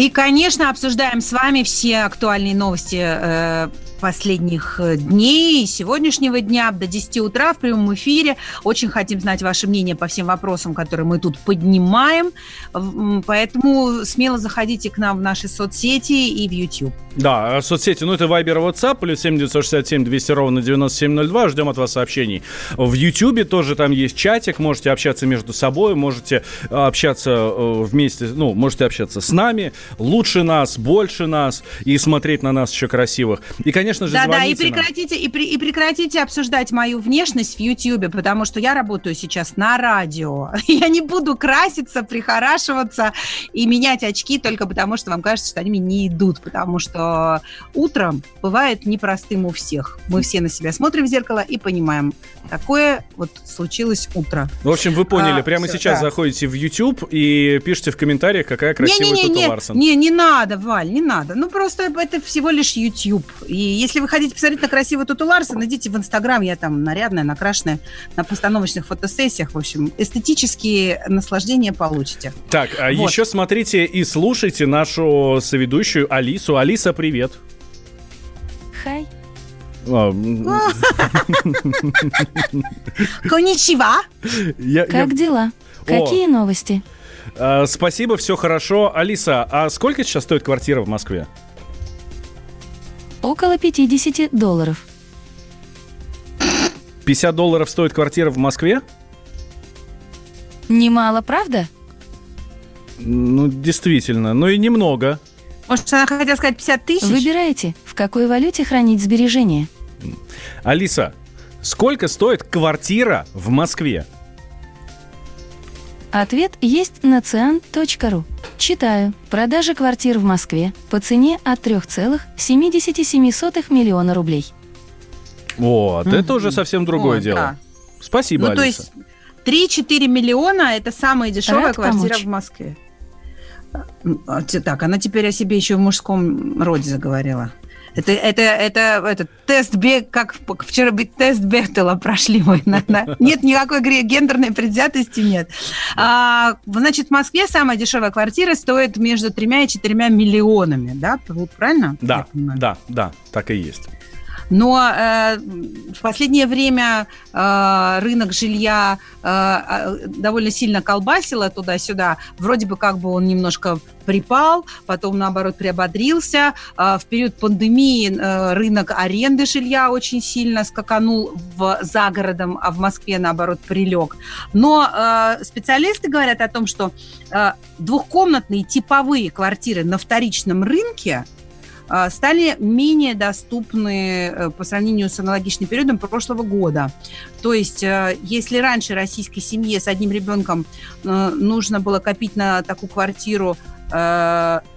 И, конечно, обсуждаем с вами все актуальные новости э, последних э, дней, сегодняшнего дня до 10 утра в прямом эфире. Очень хотим знать ваше мнение по всем вопросам, которые мы тут поднимаем. Поэтому смело заходите к нам в наши соцсети и в YouTube. Да, а соцсети, ну это Viber WhatsApp, плюс 7 967 200 ровно 9702, ждем от вас сообщений. В YouTube тоже там есть чатик, можете общаться между собой, можете э, общаться э, вместе, ну, можете общаться с нами, лучше нас, больше нас, и смотреть на нас еще красивых. И, конечно, конечно же, Да, да, и прекратите, и, при, и прекратите обсуждать мою внешность в Ютьюбе, потому что я работаю сейчас на радио. Я не буду краситься, прихорашиваться и менять очки только потому, что вам кажется, что они мне не идут, потому что утром бывает непростым у всех. Мы все на себя смотрим в зеркало и понимаем, такое вот случилось утро. В общем, вы поняли, а, прямо все, сейчас да. заходите в YouTube и пишите в комментариях, какая красивая не, не, не, Тута Ларсон. Не, не надо, Валь, не надо. Ну, просто это всего лишь YouTube. И если вы хотите посмотреть на красивую Туту Ларсон, идите в Инстаграм, я там нарядная, накрашенная, на постановочных фотосессиях. В общем, эстетические наслаждения получите. Так, а вот. еще смотрите и слушайте нашу соведущую Алису. Алиса, привет. Хай. А, Коничева. Как дела? Какие новости? А, спасибо, все хорошо. Алиса, а сколько сейчас стоит квартира в Москве? Около 50 долларов. 50 долларов стоит квартира в Москве? Немало, правда? Ну, действительно, но и немного. Может, она хотела сказать 50 тысяч? Выбирайте, в какой валюте хранить сбережения. Алиса, сколько стоит квартира в Москве? Ответ есть на cian.ru. Читаю. Продажа квартир в Москве по цене от 3,77 миллиона рублей. Вот, mm-hmm. это уже совсем другое вот, дело. Да. Спасибо, ну, Алиса. То есть 3-4 миллиона – это самая дешевая Рад квартира помочь. в Москве. А, так, она теперь о себе еще в мужском роде заговорила. Это, это, это, это тест бег, как вчера быть тест Бехтела прошли мы. Нет никакой гендерной предвзятости, нет. А, значит, в Москве самая дешевая квартира стоит между тремя и четырьмя миллионами, да? Правильно? Да, да, да, так и есть. Но э, в последнее время э, рынок жилья э, а, довольно сильно колбасило туда-сюда. Вроде бы как бы он немножко припал, потом, наоборот, приободрился. Э, в период пандемии э, рынок аренды жилья очень сильно скаканул в, за городом, а в Москве, наоборот, прилег. Но э, специалисты говорят о том, что э, двухкомнатные типовые квартиры на вторичном рынке – стали менее доступны э, по сравнению с аналогичным периодом прошлого года. То есть, э, если раньше российской семье с одним ребенком э, нужно было копить на такую квартиру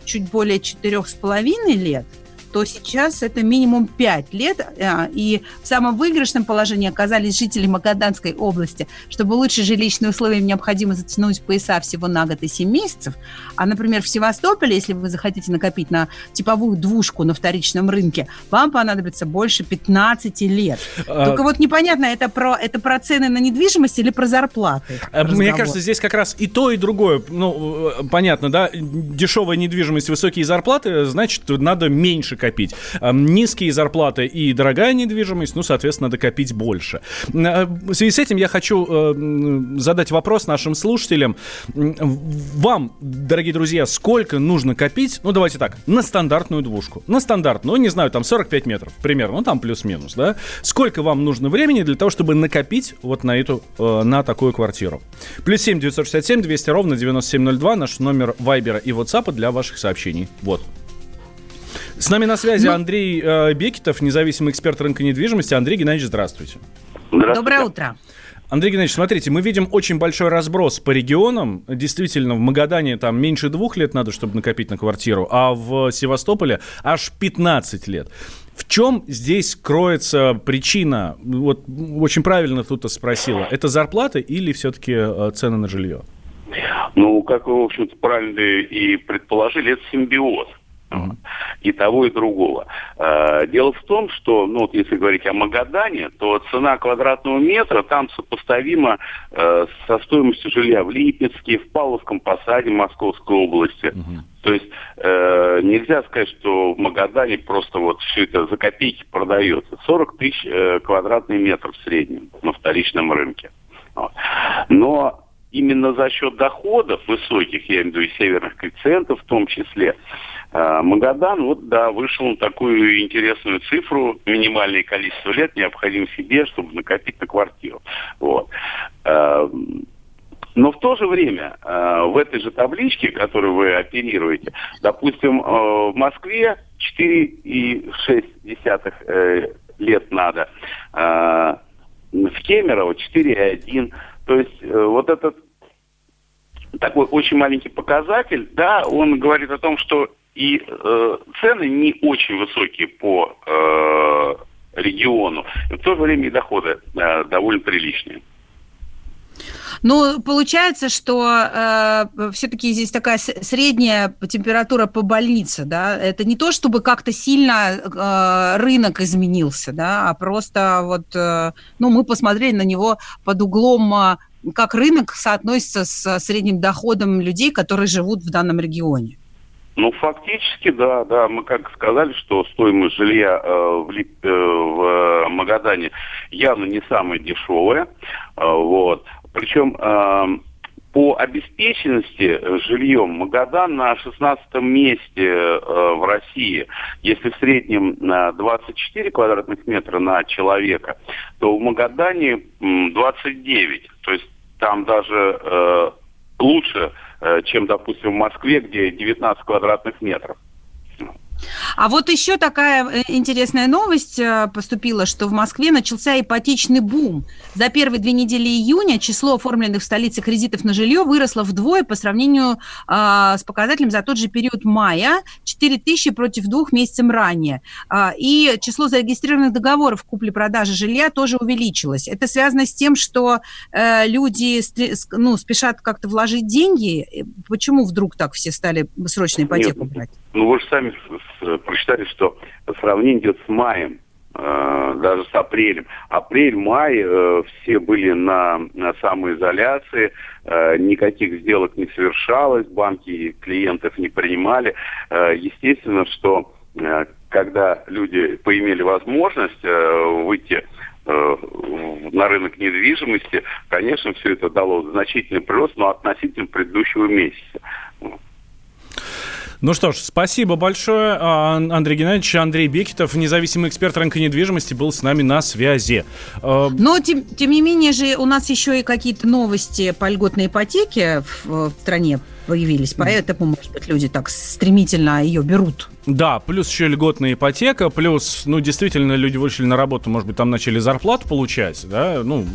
чуть более четырех с половиной лет – то сейчас это минимум 5 лет. А, и в самом выигрышном положении оказались жители Магаданской области. Чтобы улучшить жилищные условия, необходимо затянуть пояса всего на год и 7 месяцев. А, например, в Севастополе, если вы захотите накопить на типовую двушку на вторичном рынке, вам понадобится больше 15 лет. А... Только вот непонятно, это про, это про цены на недвижимость или про зарплаты? А, мне кажется, здесь как раз и то, и другое. Ну, э, понятно, да? Дешевая недвижимость, высокие зарплаты, значит, надо меньше копить. Низкие зарплаты и дорогая недвижимость, ну, соответственно, надо копить больше. Э, в связи с этим я хочу э, задать вопрос нашим слушателям. Вам, дорогие друзья, сколько нужно копить, ну, давайте так, на стандартную двушку. На стандартную, ну, не знаю, там 45 метров примерно, ну, там плюс-минус, да? Сколько вам нужно времени для того, чтобы накопить вот на эту, э, на такую квартиру? Плюс 7 967 200 ровно 9702, наш номер Вайбера и WhatsApp для ваших сообщений. Вот. С нами на связи ну... Андрей э, Бекетов, независимый эксперт рынка недвижимости. Андрей Геннадьевич, здравствуйте. здравствуйте. Доброе утро. Андрей Геннадьевич, смотрите, мы видим очень большой разброс по регионам. Действительно, в Магадане там меньше двух лет надо, чтобы накопить на квартиру, а в Севастополе аж 15 лет. В чем здесь кроется причина? Вот очень правильно тут спросила. Это зарплата или все-таки э, цены на жилье? Ну, как вы, в общем-то, правильно и предположили, это симбиоз. И того, и другого. А, дело в том, что, ну, вот если говорить о Магадане, то цена квадратного метра там сопоставима э, со стоимостью жилья в Липецке, в Павловском посаде Московской области. То есть э, нельзя сказать, что в Магадане просто вот все это за копейки продается. 40 тысяч э, квадратный метр в среднем на вторичном рынке. Вот. Но именно за счет доходов высоких, я имею в виду и северных коэффициентов в том числе, э, Магадан вот, да, вышел на такую интересную цифру, минимальное количество лет необходимо себе, чтобы накопить на квартиру. Вот. Э, но в то же время э, в этой же табличке, которую вы оперируете, допустим, в Москве 4,6 лет надо, в Кемерово 4,1 то есть э, вот этот такой очень маленький показатель, да, он говорит о том, что и э, цены не очень высокие по э, региону, в то же время и доходы э, довольно приличные. Ну, получается, что э, все-таки здесь такая средняя температура по больнице, да, это не то, чтобы как-то сильно э, рынок изменился, да, а просто вот, э, ну, мы посмотрели на него под углом э, как рынок соотносится с средним доходом людей, которые живут в данном регионе. Ну, фактически, да, да. Мы как сказали, что стоимость жилья э, в, э, в Магадане явно не самая дешевая. Э, вот. Причем э, по обеспеченности жильем Магадан на 16 месте э, в России. Если в среднем на 24 квадратных метра на человека, то в Магадане 29. То есть там даже э, лучше, э, чем, допустим, в Москве, где 19 квадратных метров. А вот еще такая э, интересная новость э, поступила, что в Москве начался ипотечный бум. За первые две недели июня число оформленных в столице кредитов на жилье выросло вдвое по сравнению а, с показателем за тот же период мая, 4 тысячи против двух месяцев ранее. А, и число зарегистрированных договоров купли-продажи жилья тоже увеличилось. Это связано с тем, что э, люди ну, спешат как-то вложить деньги. Почему вдруг так все стали срочно ипотеку Нет, брать? Ну, вы же сами прочитали, что сравнение идет с маем, э, даже с апрелем. Апрель, май э, все были на, на самоизоляции, э, никаких сделок не совершалось, банки клиентов не принимали. Э, естественно, что э, когда люди поимели возможность э, выйти э, на рынок недвижимости, конечно, все это дало значительный прирост, но относительно предыдущего месяца. Ну что ж, спасибо большое, а, Андрей Геннадьевич. Андрей Бекетов, независимый эксперт рынка недвижимости, был с нами на связи. А, Но, тем, тем не менее же, у нас еще и какие-то новости по льготной ипотеке в, в стране появились. Поэтому, может быть, люди так стремительно ее берут. Да, плюс еще льготная ипотека, плюс, ну, действительно, люди вышли на работу, может быть, там начали зарплату получать, да, ну,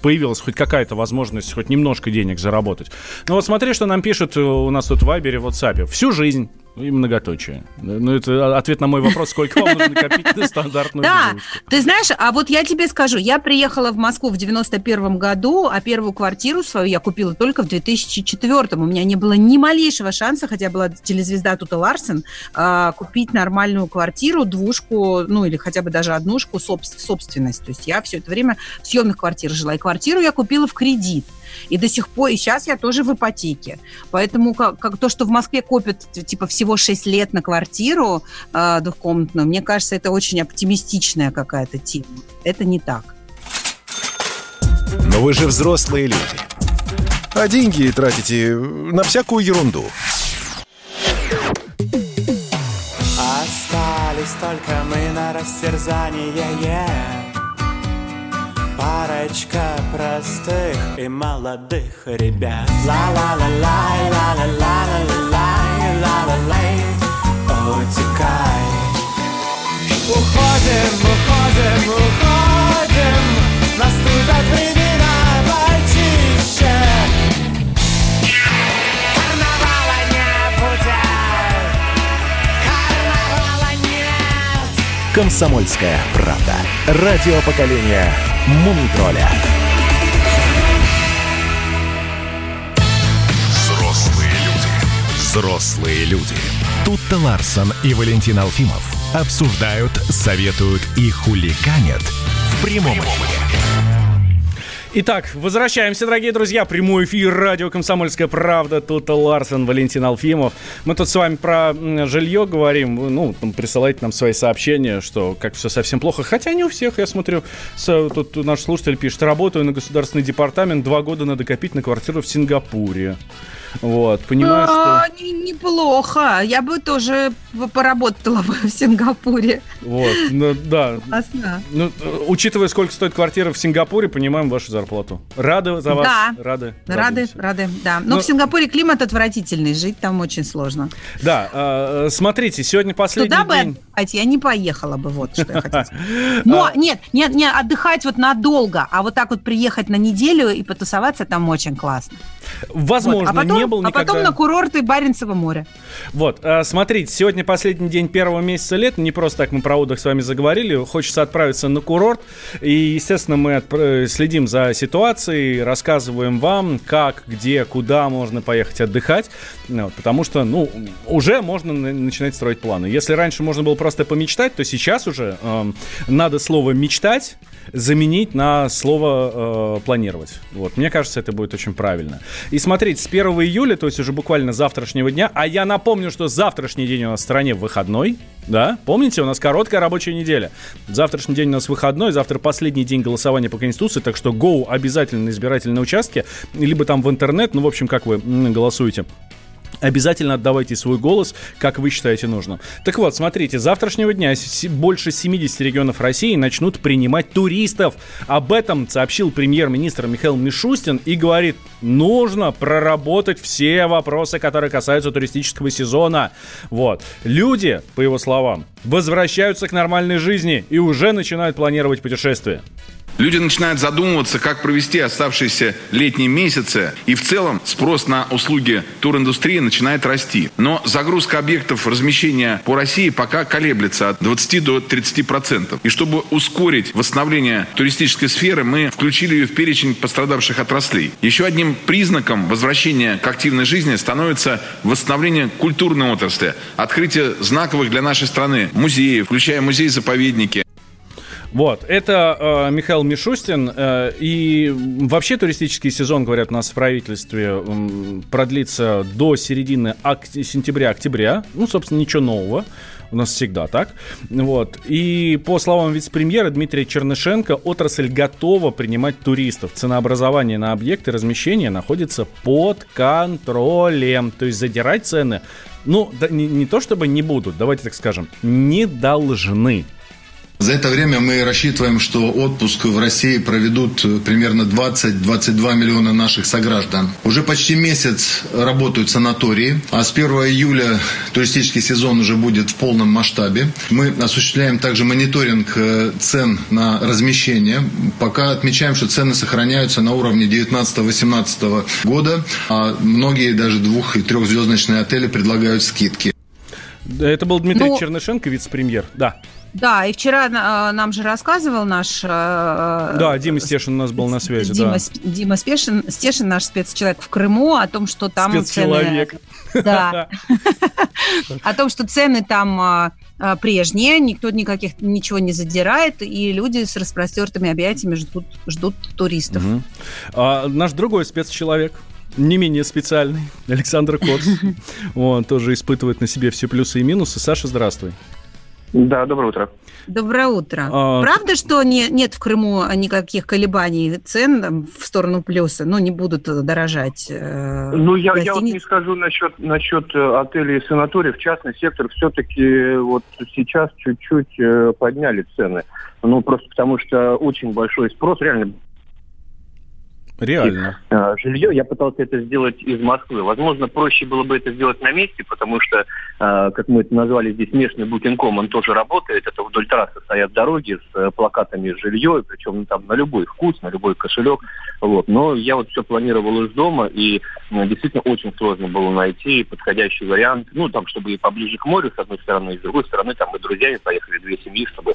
появилась хоть какая-то возможность хоть немножко денег заработать. Ну, вот смотри, что нам пишут у нас тут в Вайбере, в WhatsApp. Всю жизнь и многоточие. Ну, это ответ на мой вопрос, сколько вам нужно копить на стандартную Да, ты знаешь, а вот я тебе скажу, я приехала в Москву в 91 году, а первую квартиру свою я купила только в 2004 У меня не было ни малейшего шанса, хотя была телезвезда Тута Ларсен, а, купить нормальную квартиру, двушку, ну или хотя бы даже однушку собственность. То есть я все это время в съемных квартирах жила. И квартиру я купила в кредит. И до сих пор, и сейчас я тоже в ипотеке. Поэтому как, как то, что в Москве копят типа всего 6 лет на квартиру э, двухкомнатную, мне кажется, это очень оптимистичная какая-то тема. Это не так. Но вы же взрослые люди. А деньги тратите на всякую ерунду. Остались только мы на растерзание. Yeah. Парочка простых и молодых ребят. Ла-ла-ла-лай, ла-ла-ла-ла-лай, ла-ла-лай, утекай. Уходим, уходим, уходим, наступят времена почище. «Комсомольская правда». Радио поколения Мумитроля. Взрослые люди. Взрослые люди. Тут-то Ларсон и Валентин Алфимов обсуждают, советуют и хулиганят в прямом эфире. Итак, возвращаемся, дорогие друзья. Прямой эфир радио «Комсомольская правда». Тут Ларсен, Валентин Алфимов. Мы тут с вами про жилье говорим. Ну, там, присылайте нам свои сообщения, что как все совсем плохо. Хотя не у всех, я смотрю. С, тут наш слушатель пишет. Работаю на государственный департамент. Два года надо копить на квартиру в Сингапуре. Вот, понимаю, а, что... Не, неплохо. Я бы тоже поработала бы в Сингапуре. Вот, ну, да. Классно. Ну, учитывая, сколько стоит квартира в Сингапуре, понимаем вашу зарплату. Рады за вас. Да. Рады. Рады, рады, да. Но, Но в Сингапуре климат отвратительный, жить там очень сложно. Да, э, смотрите, сегодня последний Туда день... бы отдыхать, я не поехала бы, вот что я хотела сказать. Но нет, нет, не отдыхать вот надолго, а вот так вот приехать на неделю и потусоваться там очень классно. Возможно, вот. а потом, не был никогда. А потом на курорты Баренцева моря. Вот, э, смотрите, сегодня последний день первого месяца лета, не просто так мы про отдых с вами заговорили, хочется отправиться на курорт, и, естественно, мы отпра- следим за ситуацией, рассказываем вам, как, где, куда можно поехать отдыхать, ну, потому что, ну, уже можно начинать строить планы. Если раньше можно было просто помечтать, то сейчас уже э, надо слово «мечтать» заменить на слово э, планировать. Вот, мне кажется, это будет очень правильно. И смотрите, с 1 июля, то есть уже буквально завтрашнего дня, а я напомню, что завтрашний день у нас в стране выходной, да, помните, у нас короткая рабочая неделя. Завтрашний день у нас выходной, завтра последний день голосования по Конституции, так что go обязательно на избирательные участки, либо там в интернет, ну, в общем, как вы голосуете. Обязательно отдавайте свой голос, как вы считаете нужным. Так вот, смотрите, завтрашнего дня больше 70 регионов России начнут принимать туристов. Об этом сообщил премьер-министр Михаил Мишустин и говорит, нужно проработать все вопросы, которые касаются туристического сезона. Вот. Люди, по его словам, возвращаются к нормальной жизни и уже начинают планировать путешествия. Люди начинают задумываться, как провести оставшиеся летние месяцы, и в целом спрос на услуги туриндустрии начинает расти. Но загрузка объектов размещения по России пока колеблется от 20 до 30 процентов. И чтобы ускорить восстановление туристической сферы, мы включили ее в перечень пострадавших отраслей. Еще одним признаком возвращения к активной жизни становится восстановление культурной отрасли, открытие знаковых для нашей страны музеев, включая музеи-заповедники, вот, это э, Михаил Мишустин. Э, и вообще туристический сезон, говорят у нас в правительстве, э, продлится до середины ок- сентября-октября. Ну, собственно, ничего нового. У нас всегда так. Вот. И по словам вице-премьера Дмитрия Чернышенко, отрасль готова принимать туристов. Ценообразование на объекты размещения находится под контролем. То есть задирать цены, ну, да, не, не то чтобы не будут, давайте так скажем, не должны. За это время мы рассчитываем, что отпуск в России проведут примерно 20-22 миллиона наших сограждан. Уже почти месяц работают санатории, а с 1 июля туристический сезон уже будет в полном масштабе. Мы осуществляем также мониторинг э, цен на размещение. Пока отмечаем, что цены сохраняются на уровне 19-18 года, а многие даже двух- и трехзвездочные отели предлагают скидки. Это был Дмитрий ну, Чернышенко, вице-премьер. Да. Да, и вчера э, нам же рассказывал наш... Э, да, Дима Стешин у нас был на связи, Дима, да. Дима Спешин, Стешин, наш спецчеловек в Крыму, о том, что там Спецчеловек. цены... Да. О том, что цены там э, прежние, никто никаких ничего не задирает, и люди с распростертыми объятиями ждут, ждут туристов. А, наш другой спецчеловек, не менее специальный, Александр Кот. Он тоже испытывает на себе все плюсы и минусы. Саша, здравствуй. Да, доброе утро. Доброе утро. А... Правда, что не, нет в Крыму никаких колебаний цен в сторону плюса? Ну, не будут дорожать э, Ну, я, я вот не скажу насчет, насчет э, отелей и санаториев. Частный сектор все-таки вот сейчас чуть-чуть э, подняли цены. Ну, просто потому что очень большой спрос, реально Реально. э, жилье. Я пытался это сделать из Москвы. Возможно, проще было бы это сделать на месте, потому что, э, как мы это назвали здесь, местный букинком, он тоже работает. Это вдоль трассы стоят дороги с э, плакатами жилье, причем ну, там на любой вкус, на любой кошелек. Вот. Но я вот все планировал из дома, и действительно очень сложно было найти подходящий вариант. Ну, там, чтобы и поближе к морю, с одной стороны, и с другой стороны, там мы друзьями поехали, две семьи, чтобы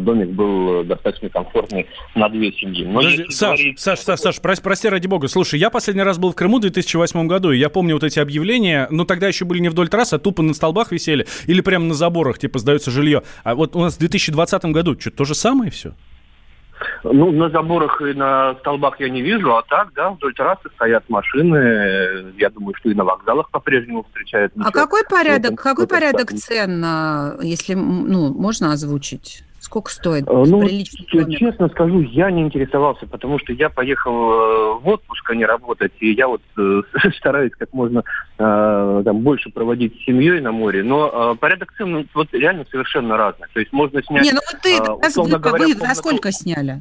домик был достаточно комфортный на две семьи. Но Подожди, Саш, говорить- Саш, Саш, Саш, прости, прости ради бога. Слушай, я последний раз был в Крыму в 2008 году, и я помню вот эти объявления, но тогда еще были не вдоль трассы, а тупо на столбах висели, или прямо на заборах, типа, сдается жилье. А вот у нас в 2020 году что, то же самое все? Ну, на заборах и на столбах я не вижу, а так, да, вдоль трассы стоят машины. Я думаю, что и на вокзалах по-прежнему встречают. А какой порядок, этом- какой этом порядок плане. цен, на- если, ну, можно озвучить? Сколько стоит Э, Ну, домик? честно скажу, я не интересовался, потому что я поехал э, в отпуск, а не работать, и я вот э, стараюсь как можно э, там, больше проводить с семьей на море, но э, порядок цен ну, вот реально совершенно разный. То есть можно снять... Не, ну вот ты, раз условно говоря, вы комнату- сколько сняли?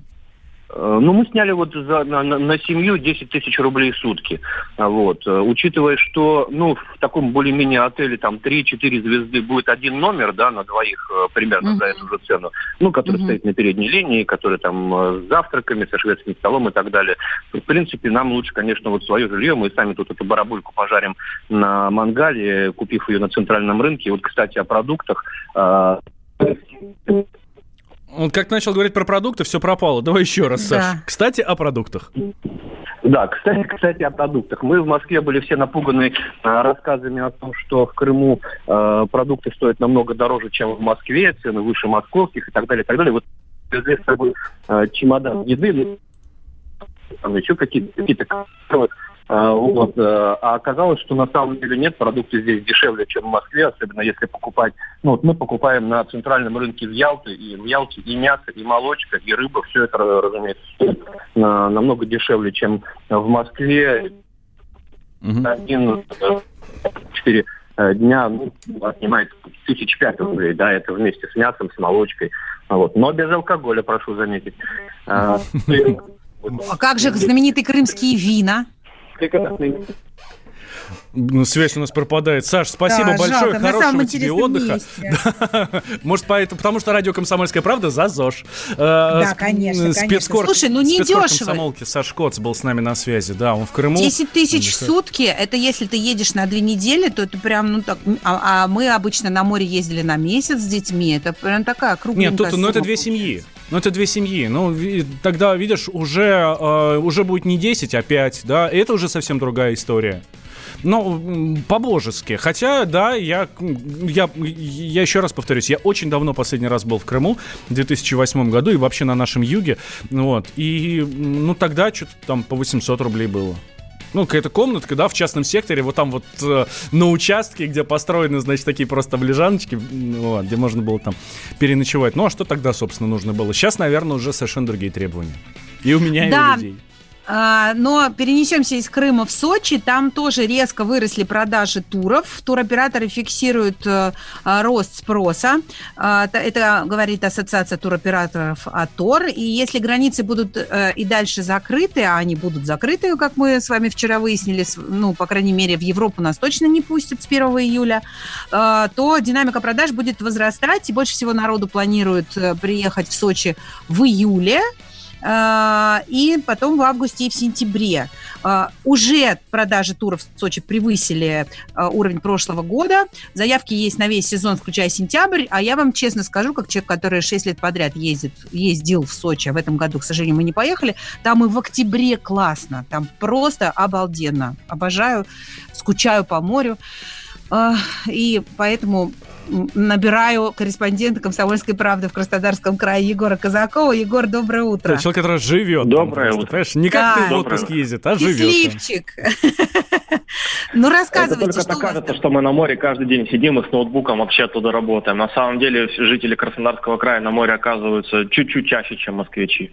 Э, Ну, мы сняли вот за, на, на- на семью 10 тысяч рублей в сутки. А Вот. Э, Учитывая, что ну, в таком более-менее отеле там 3-4 звезды будет один номер, да, на двоих э, примерно за эту же цену, ну, который стоит на передней линии, который там с завтраками, со шведским столом и так далее. В принципе, нам лучше, конечно, вот свое жилье. Мы сами тут эту барабульку пожарим на мангале, купив ее на центральном рынке. Вот, кстати, о продуктах. А, Он как начал говорить про продукты, все пропало. Давай еще раз, Да. Саш. Кстати, о продуктах. Да, кстати, кстати, о продуктах. Мы в Москве были все напуганы а, рассказами о том, что в Крыму а, продукты стоят намного дороже, чем в Москве, цены выше московских и так далее, и так далее. Вот привезли с собой а, чемодан еды, ну, там еще какие-то какие-то вот, а, вот, э, а оказалось, что на самом деле нет, продукты здесь дешевле, чем в Москве, особенно если покупать, ну вот мы покупаем на центральном рынке в Ялте, и в Ялте и мясо, и молочка, и рыба, все это, разумеется, стоит на- намного дешевле, чем в Москве. Мгм. Один э, четыре э, дня ну, отнимает тысяч пять рублей, да, это вместе с мясом, с молочкой, вот, но без алкоголя, прошу заметить. А, А как же знаменитые крымские вина? Прекрасный Ну, связь у нас пропадает. Саш, спасибо Да, большое. жалко, Хорошего самом тебе отдыха. месте. Может, поэтому, потому что радио «Комсомольская правда» за ЗОЖ. Да, конечно, конечно. Слушай, ну, не дешево. комсомолки Саш Коц был с нами на связи. Да, он в Крыму. 10 тысяч в сутки, это если ты едешь на две недели, то это прям, ну так, а, а мы обычно на море ездили на месяц с детьми, это прям такая кругленькая Нет, тут, ну это две семьи. Ну, это две семьи. Ну, тогда, видишь, уже, э, уже будет не 10, а 5, да, и это уже совсем другая история. Ну, по-божески. Хотя, да, я, я, я еще раз повторюсь, я очень давно последний раз был в Крыму, в 2008 году, и вообще на нашем юге, вот, и, ну, тогда что-то там по 800 рублей было. Ну, какая-то комнатка, да, в частном секторе, вот там вот э, на участке, где построены, значит, такие просто м, вот, где можно было там переночевать. Ну, а что тогда, собственно, нужно было? Сейчас, наверное, уже совершенно другие требования. И у меня, и Да. у людей. А, Но перенесемся из Крыма в Сочи. Там тоже резко выросли продажи туров. Туроператоры фиксируют э, а, рост спроса. А, Это говорит Ассоциация туроператоров АТОР. И если границы будут э, и дальше закрыты, а они будут закрыты, как мы с вами вчера выяснили, ну, по крайней мере, в Европу нас точно не пустят с 1 июля, э, то динамика продаж будет возрастать. И больше всего народу планируют приехать в Сочи в июле. А, и потом в августе и в сентябре. А, Уже продажи туров в Сочи превысили а, уровень прошлого года. Заявки есть на весь сезон, включая сентябрь. А я вам честно скажу, как человек, который 6 лет подряд ездит, ездил в Сочи, а в этом году, к сожалению, мы не поехали, там и в октябре классно. Там просто обалденно. Обожаю, скучаю по морю. И поэтому набираю корреспондента «Комсомольской правды» в Краснодарском крае Егора Казакова. Егор, доброе утро. Это человек, который живет. там Доброе просто, утро. Понимаешь, не как Да. ты в отпуск ездит, а живет. там. Счастливчик. Ну, Это рассказывайте, только что кажется, там? что мы на море каждый день сидим и с ноутбуком вообще оттуда работаем. На самом деле жители Краснодарского края на море оказываются чуть-чуть чаще, чем москвичи.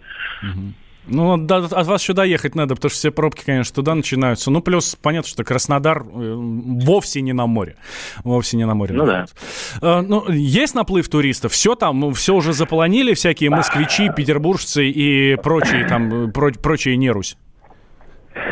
Ну, да, от вас сюда ехать надо, потому что все пробки, конечно, туда начинаются. Ну, плюс понятно, что Краснодар э, вовсе не на море. Вовсе не на море. Ну да. Э, Ну, есть наплыв туристов? Все там, все уже заполонили, всякие москвичи, петербуржцы и прочие там, э, про- прочие нерусь?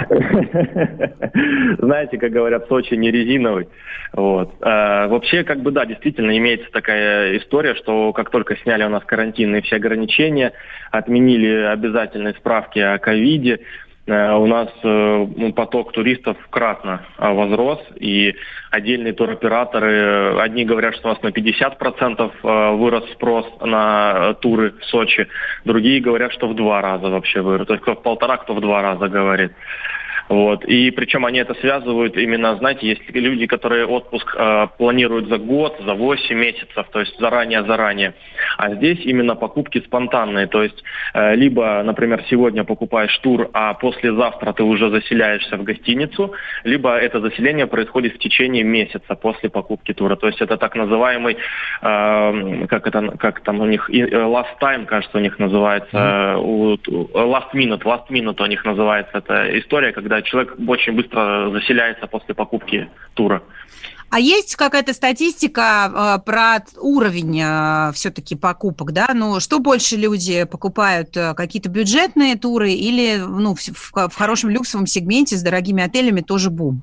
Знаете, как говорят, Сочи не резиновый. Вот. А, вообще, как бы, да, действительно имеется такая история, что как только сняли у нас карантинные все ограничения, отменили обязательные справки о ковиде, у нас э, ну, поток туристов кратно э, возрос, и отдельные туроператоры, одни говорят, что у нас на 50% вырос спрос на туры в Сочи, другие говорят, что в два раза вообще вырос, то есть кто в полтора, кто в два раза говорит. Вот. И причем они это связывают именно, знаете, есть люди, которые отпуск э, планируют за год, за 8 месяцев, то есть заранее-заранее. А здесь именно покупки спонтанные, то есть э, либо, например, сегодня покупаешь тур, а послезавтра ты уже заселяешься в гостиницу, либо это заселение происходит в течение месяца после покупки тура. То есть это так называемый, э, как, это, как там у них, э, last time, кажется, у них называется, mm-hmm. last minute, last minute у них называется эта история, когда когда человек очень быстро заселяется после покупки тура. А есть какая-то статистика э, про уровень э, все-таки покупок, да? Ну, что больше люди покупают, э, какие-то бюджетные туры или ну, в, в, в хорошем люксовом сегменте с дорогими отелями тоже бум?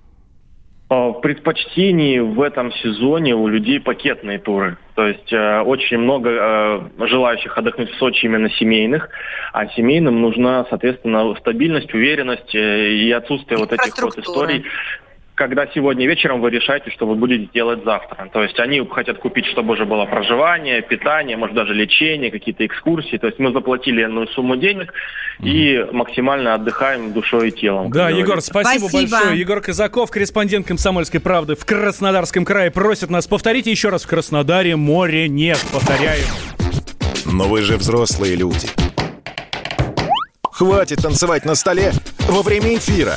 В предпочтении в этом сезоне у людей пакетные туры. То есть э, очень много э, желающих отдохнуть в Сочи именно семейных, а семейным нужна, соответственно, стабильность, уверенность э, и отсутствие вот этих вот историй когда сегодня вечером вы решаете, что вы будете делать завтра. То есть они хотят купить, чтобы уже было проживание, питание, может даже лечение, какие-то экскурсии. То есть мы заплатили одну сумму денег и максимально отдыхаем душой и телом. Да, Егор, спасибо, спасибо большое. Егор Казаков, корреспондент «Комсомольской правды» в Краснодарском крае, просит нас повторите еще раз в Краснодаре море нет. Повторяю. Но вы же взрослые люди. Хватит танцевать на столе во время эфира.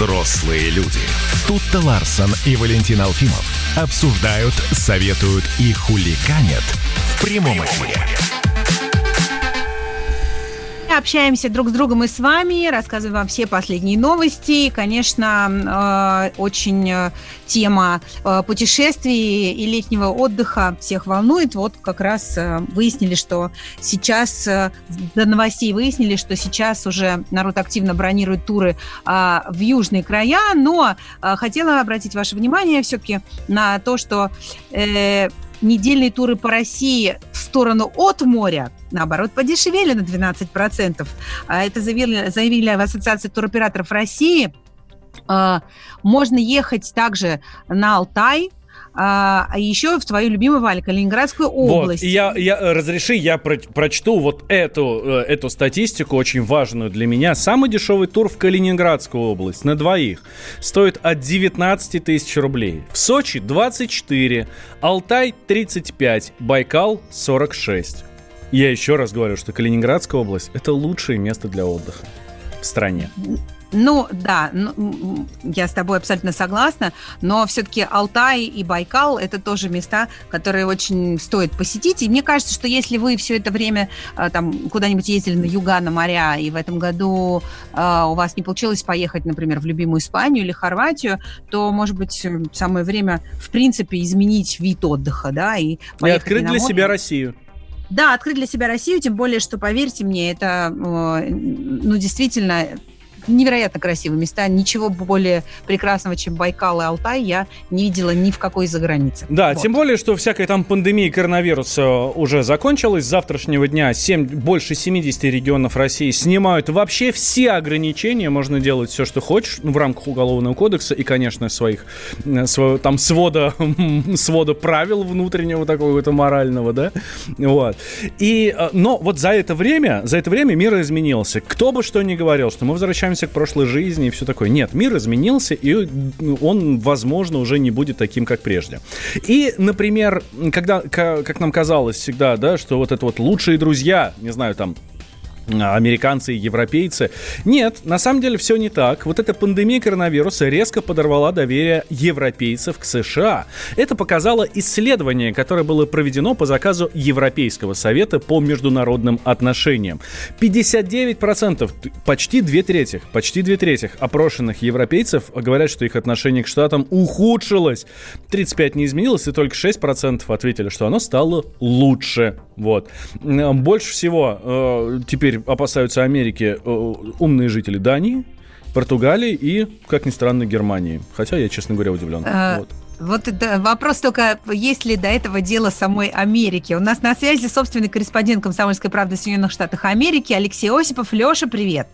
Взрослые люди. Тут-то Ларсон и Валентин Алфимов обсуждают, советуют и хуликанят в прямом эфире. Общаемся друг с другом и с вами, рассказываем вам все последние новости. Конечно, э, очень э, тема э, путешествий и летнего отдыха всех волнует. Вот как раз выяснили, что сейчас, до новостей выяснили, что сейчас уже народ активно бронирует туры в южные края, но хотела обратить ваше внимание все-таки на то, что недельные туры по России в сторону от моря, наоборот, подешевели на 12%. А это заявили, заявили в Ассоциации туроператоров России. А, можно ехать также на Алтай, а, а еще в твою любимую, Валь, Калининградскую область. Вот, я, я, э, разреши, я про, прочту вот эту, э, эту статистику, очень важную для меня. Самый дешевый тур в Калининградскую область на двоих стоит от 19 тысяч рублей. В Сочи 24, Алтай 35, Байкал 46. Я еще раз говорю, что Калининградская область – это лучшее место для отдыха в стране. Ну, да, ну, я с тобой абсолютно согласна, но все-таки Алтай и Байкал – это тоже места, которые очень стоит посетить. И мне кажется, что если вы все это время а, там куда-нибудь ездили на юга, на моря, и в этом году э, у вас не получилось поехать, например, в любимую Испанию или Хорватию, то, может быть, самое время, в принципе, изменить вид отдыха, да, и, и открыть для себя Россию. Да, открыть для себя Россию, тем более, что, поверьте мне, это, ну, действительно, невероятно красивые места. Ничего более прекрасного, чем Байкал и Алтай, я не видела ни в какой загранице. Да, вот. тем более, что всякая там пандемия коронавируса уже закончилась. С завтрашнего дня 7, больше 70 регионов России снимают вообще все ограничения. Можно делать все, что хочешь ну, в рамках Уголовного кодекса и, конечно, своих, э, своего, там свода, свода правил внутреннего такого-то морального, да? Вот. И, э, но вот за это время, за это время мир изменился. Кто бы что ни говорил, что мы возвращаемся возвращаемся к прошлой жизни и все такое. Нет, мир изменился, и он, возможно, уже не будет таким, как прежде. И, например, когда, как нам казалось всегда, да, что вот это вот лучшие друзья, не знаю, там, американцы и европейцы. Нет, на самом деле все не так. Вот эта пандемия коронавируса резко подорвала доверие европейцев к США. Это показало исследование, которое было проведено по заказу Европейского совета по международным отношениям. 59%, почти две трети, почти две трети опрошенных европейцев говорят, что их отношение к Штатам ухудшилось. 35 не изменилось, и только 6% ответили, что оно стало лучше. Вот. Больше всего э, теперь опасаются Америки умные жители Дании, Португалии и, как ни странно, Германии. Хотя я, честно говоря, удивлен. А... Вот. Вот это вопрос только, есть ли до этого дело самой Америки. У нас на связи собственный корреспондент «Комсомольской правды» в Соединенных Штатах Америки Алексей Осипов. Леша, привет.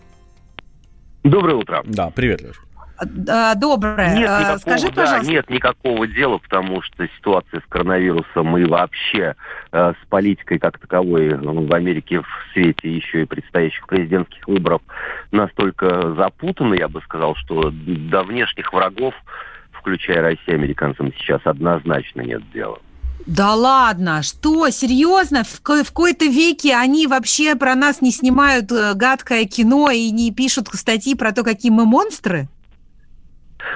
Доброе утро. Да, привет, Леша. Доброе. Нет а, никакого, Скажи, да, пожалуйста. Нет никакого дела, потому что ситуация с коронавирусом и вообще э, с политикой как таковой в Америке в свете еще и предстоящих президентских выборов настолько запутана, я бы сказал, что до внешних врагов, включая Россию, американцам сейчас однозначно нет дела. Да ладно, что, серьезно? В, в какой-то веке они вообще про нас не снимают э, гадкое кино и не пишут статьи про то, какие мы монстры?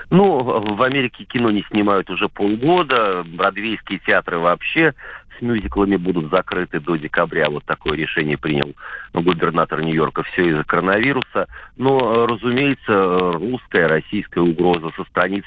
Ну, в Америке кино не снимают уже полгода, бродвейские театры вообще с мюзиклами будут закрыты до декабря. Вот такое решение принял губернатор Нью-Йорка. Все из-за коронавируса. Но, разумеется, русская, российская угроза со страниц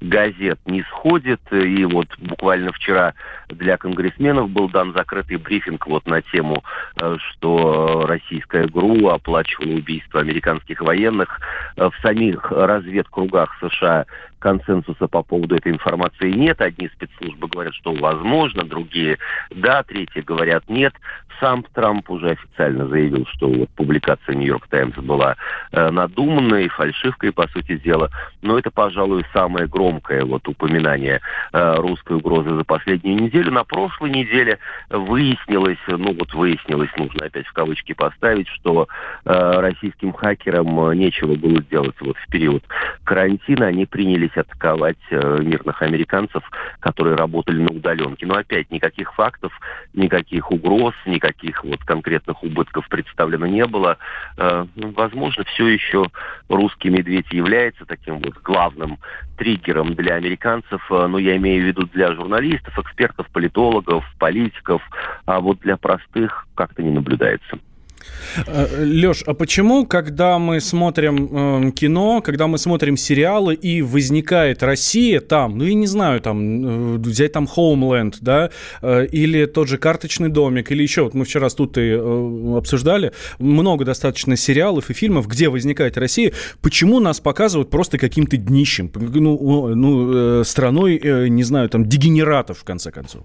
газет не сходит. И вот буквально вчера для конгрессменов был дан закрытый брифинг вот на тему, э, что российская ГРУ оплачивала убийство американских военных. Э, в самих разведкругах США консенсуса по поводу этой информации нет. Одни спецслужбы говорят, что возможно, другие да, третьи говорят нет. Сам Трамп уже официально заявил, что вот публикация Нью-Йорк Таймс была э, надуманной, фальшивкой, по сути дела. Но это, пожалуй, самое громкое вот упоминание э, русской угрозы за последнюю неделю. На прошлой неделе выяснилось, ну вот выяснилось, нужно опять в кавычки поставить, что э, российским хакерам нечего было делать вот в период карантина. Они принялись атаковать э, мирных американцев, которые работали на удаленке. Но опять никаких фактов, никаких угроз, никаких никаких вот конкретных убытков представлено не было. Э, ну, возможно, все еще русский медведь является таким вот главным триггером для американцев, э, но я имею в виду для журналистов, экспертов, политологов, политиков, а вот для простых как-то не наблюдается. Леш, а почему, когда мы смотрим э, кино, когда мы смотрим сериалы и возникает Россия там, ну я не знаю, там э, взять там Homeland, да, э, или тот же карточный домик, или еще, вот мы вчера тут и э, обсуждали, много достаточно сериалов и фильмов, где возникает Россия, почему нас показывают просто каким-то днищем, ну, ну э, страной, э, не знаю, там дегенератов в конце концов?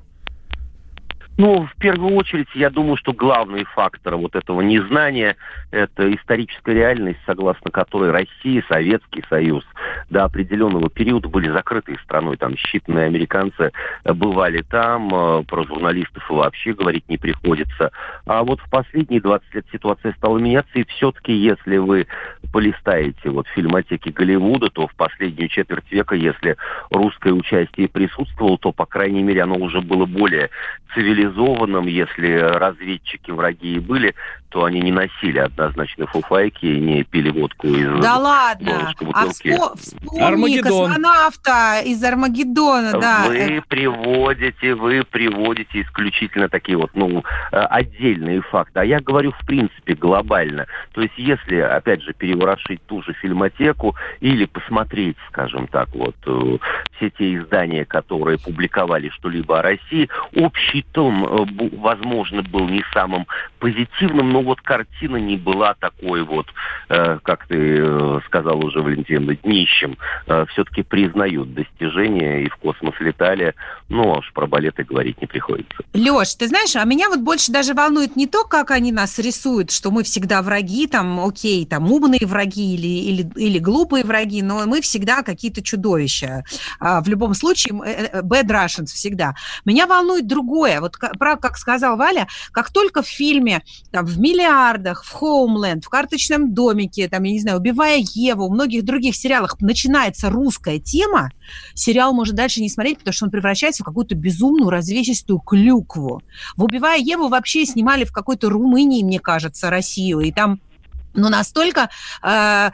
Ну, в первую очередь, я думаю, что главный фактор вот этого незнания – это историческая реальность, согласно которой Россия, Советский Союз до определенного периода были закрытой страной. Там считанные американцы бывали там, э, про журналистов вообще говорить не приходится. А вот в последние 20 лет ситуация стала меняться, и все-таки, если вы полистаете вот фильмотеки Голливуда, то в последнюю четверть века, если русское участие присутствовало, то, по крайней мере, оно уже было более цивилизованным, если разведчики враги и были, то они не носили однозначно фуфайки и не пили водку из Да ладно! А вспо- вспомни космонавта из Армагеддона, да. Вы приводите, вы приводите исключительно такие вот, ну, э, отдельные факты. А я говорю, в принципе, глобально. То есть, если, опять же, переворошить ту же фильмотеку или посмотреть, скажем так, вот, э, все те издания, которые публиковали что-либо о России, общий том, э, возможно, был не самым позитивным, но вот картина не была такой вот, э, как ты э, сказал уже, Валентин, днищем. Все-таки признают достижения и в космос летали. А уж про балеты говорить не приходится. Леш, ты знаешь, а меня вот больше даже волнует не то, как они нас рисуют, что мы всегда враги, там, окей, там, умные враги или, или, или глупые враги, но мы всегда какие-то чудовища. А, в любом случае, bad Russians всегда. Меня волнует другое. Вот, прав, как сказал Валя, как только в фильме, там, в миллиардах в Хоумленд, в карточном домике, там, я не знаю, убивая Еву, в многих других сериалах начинается русская тема, сериал может дальше не смотреть, потому что он превращается в какую-то безумную развесистую клюкву. В «Убивая Еву» вообще снимали в какой-то Румынии, мне кажется, Россию, и там но настолько э,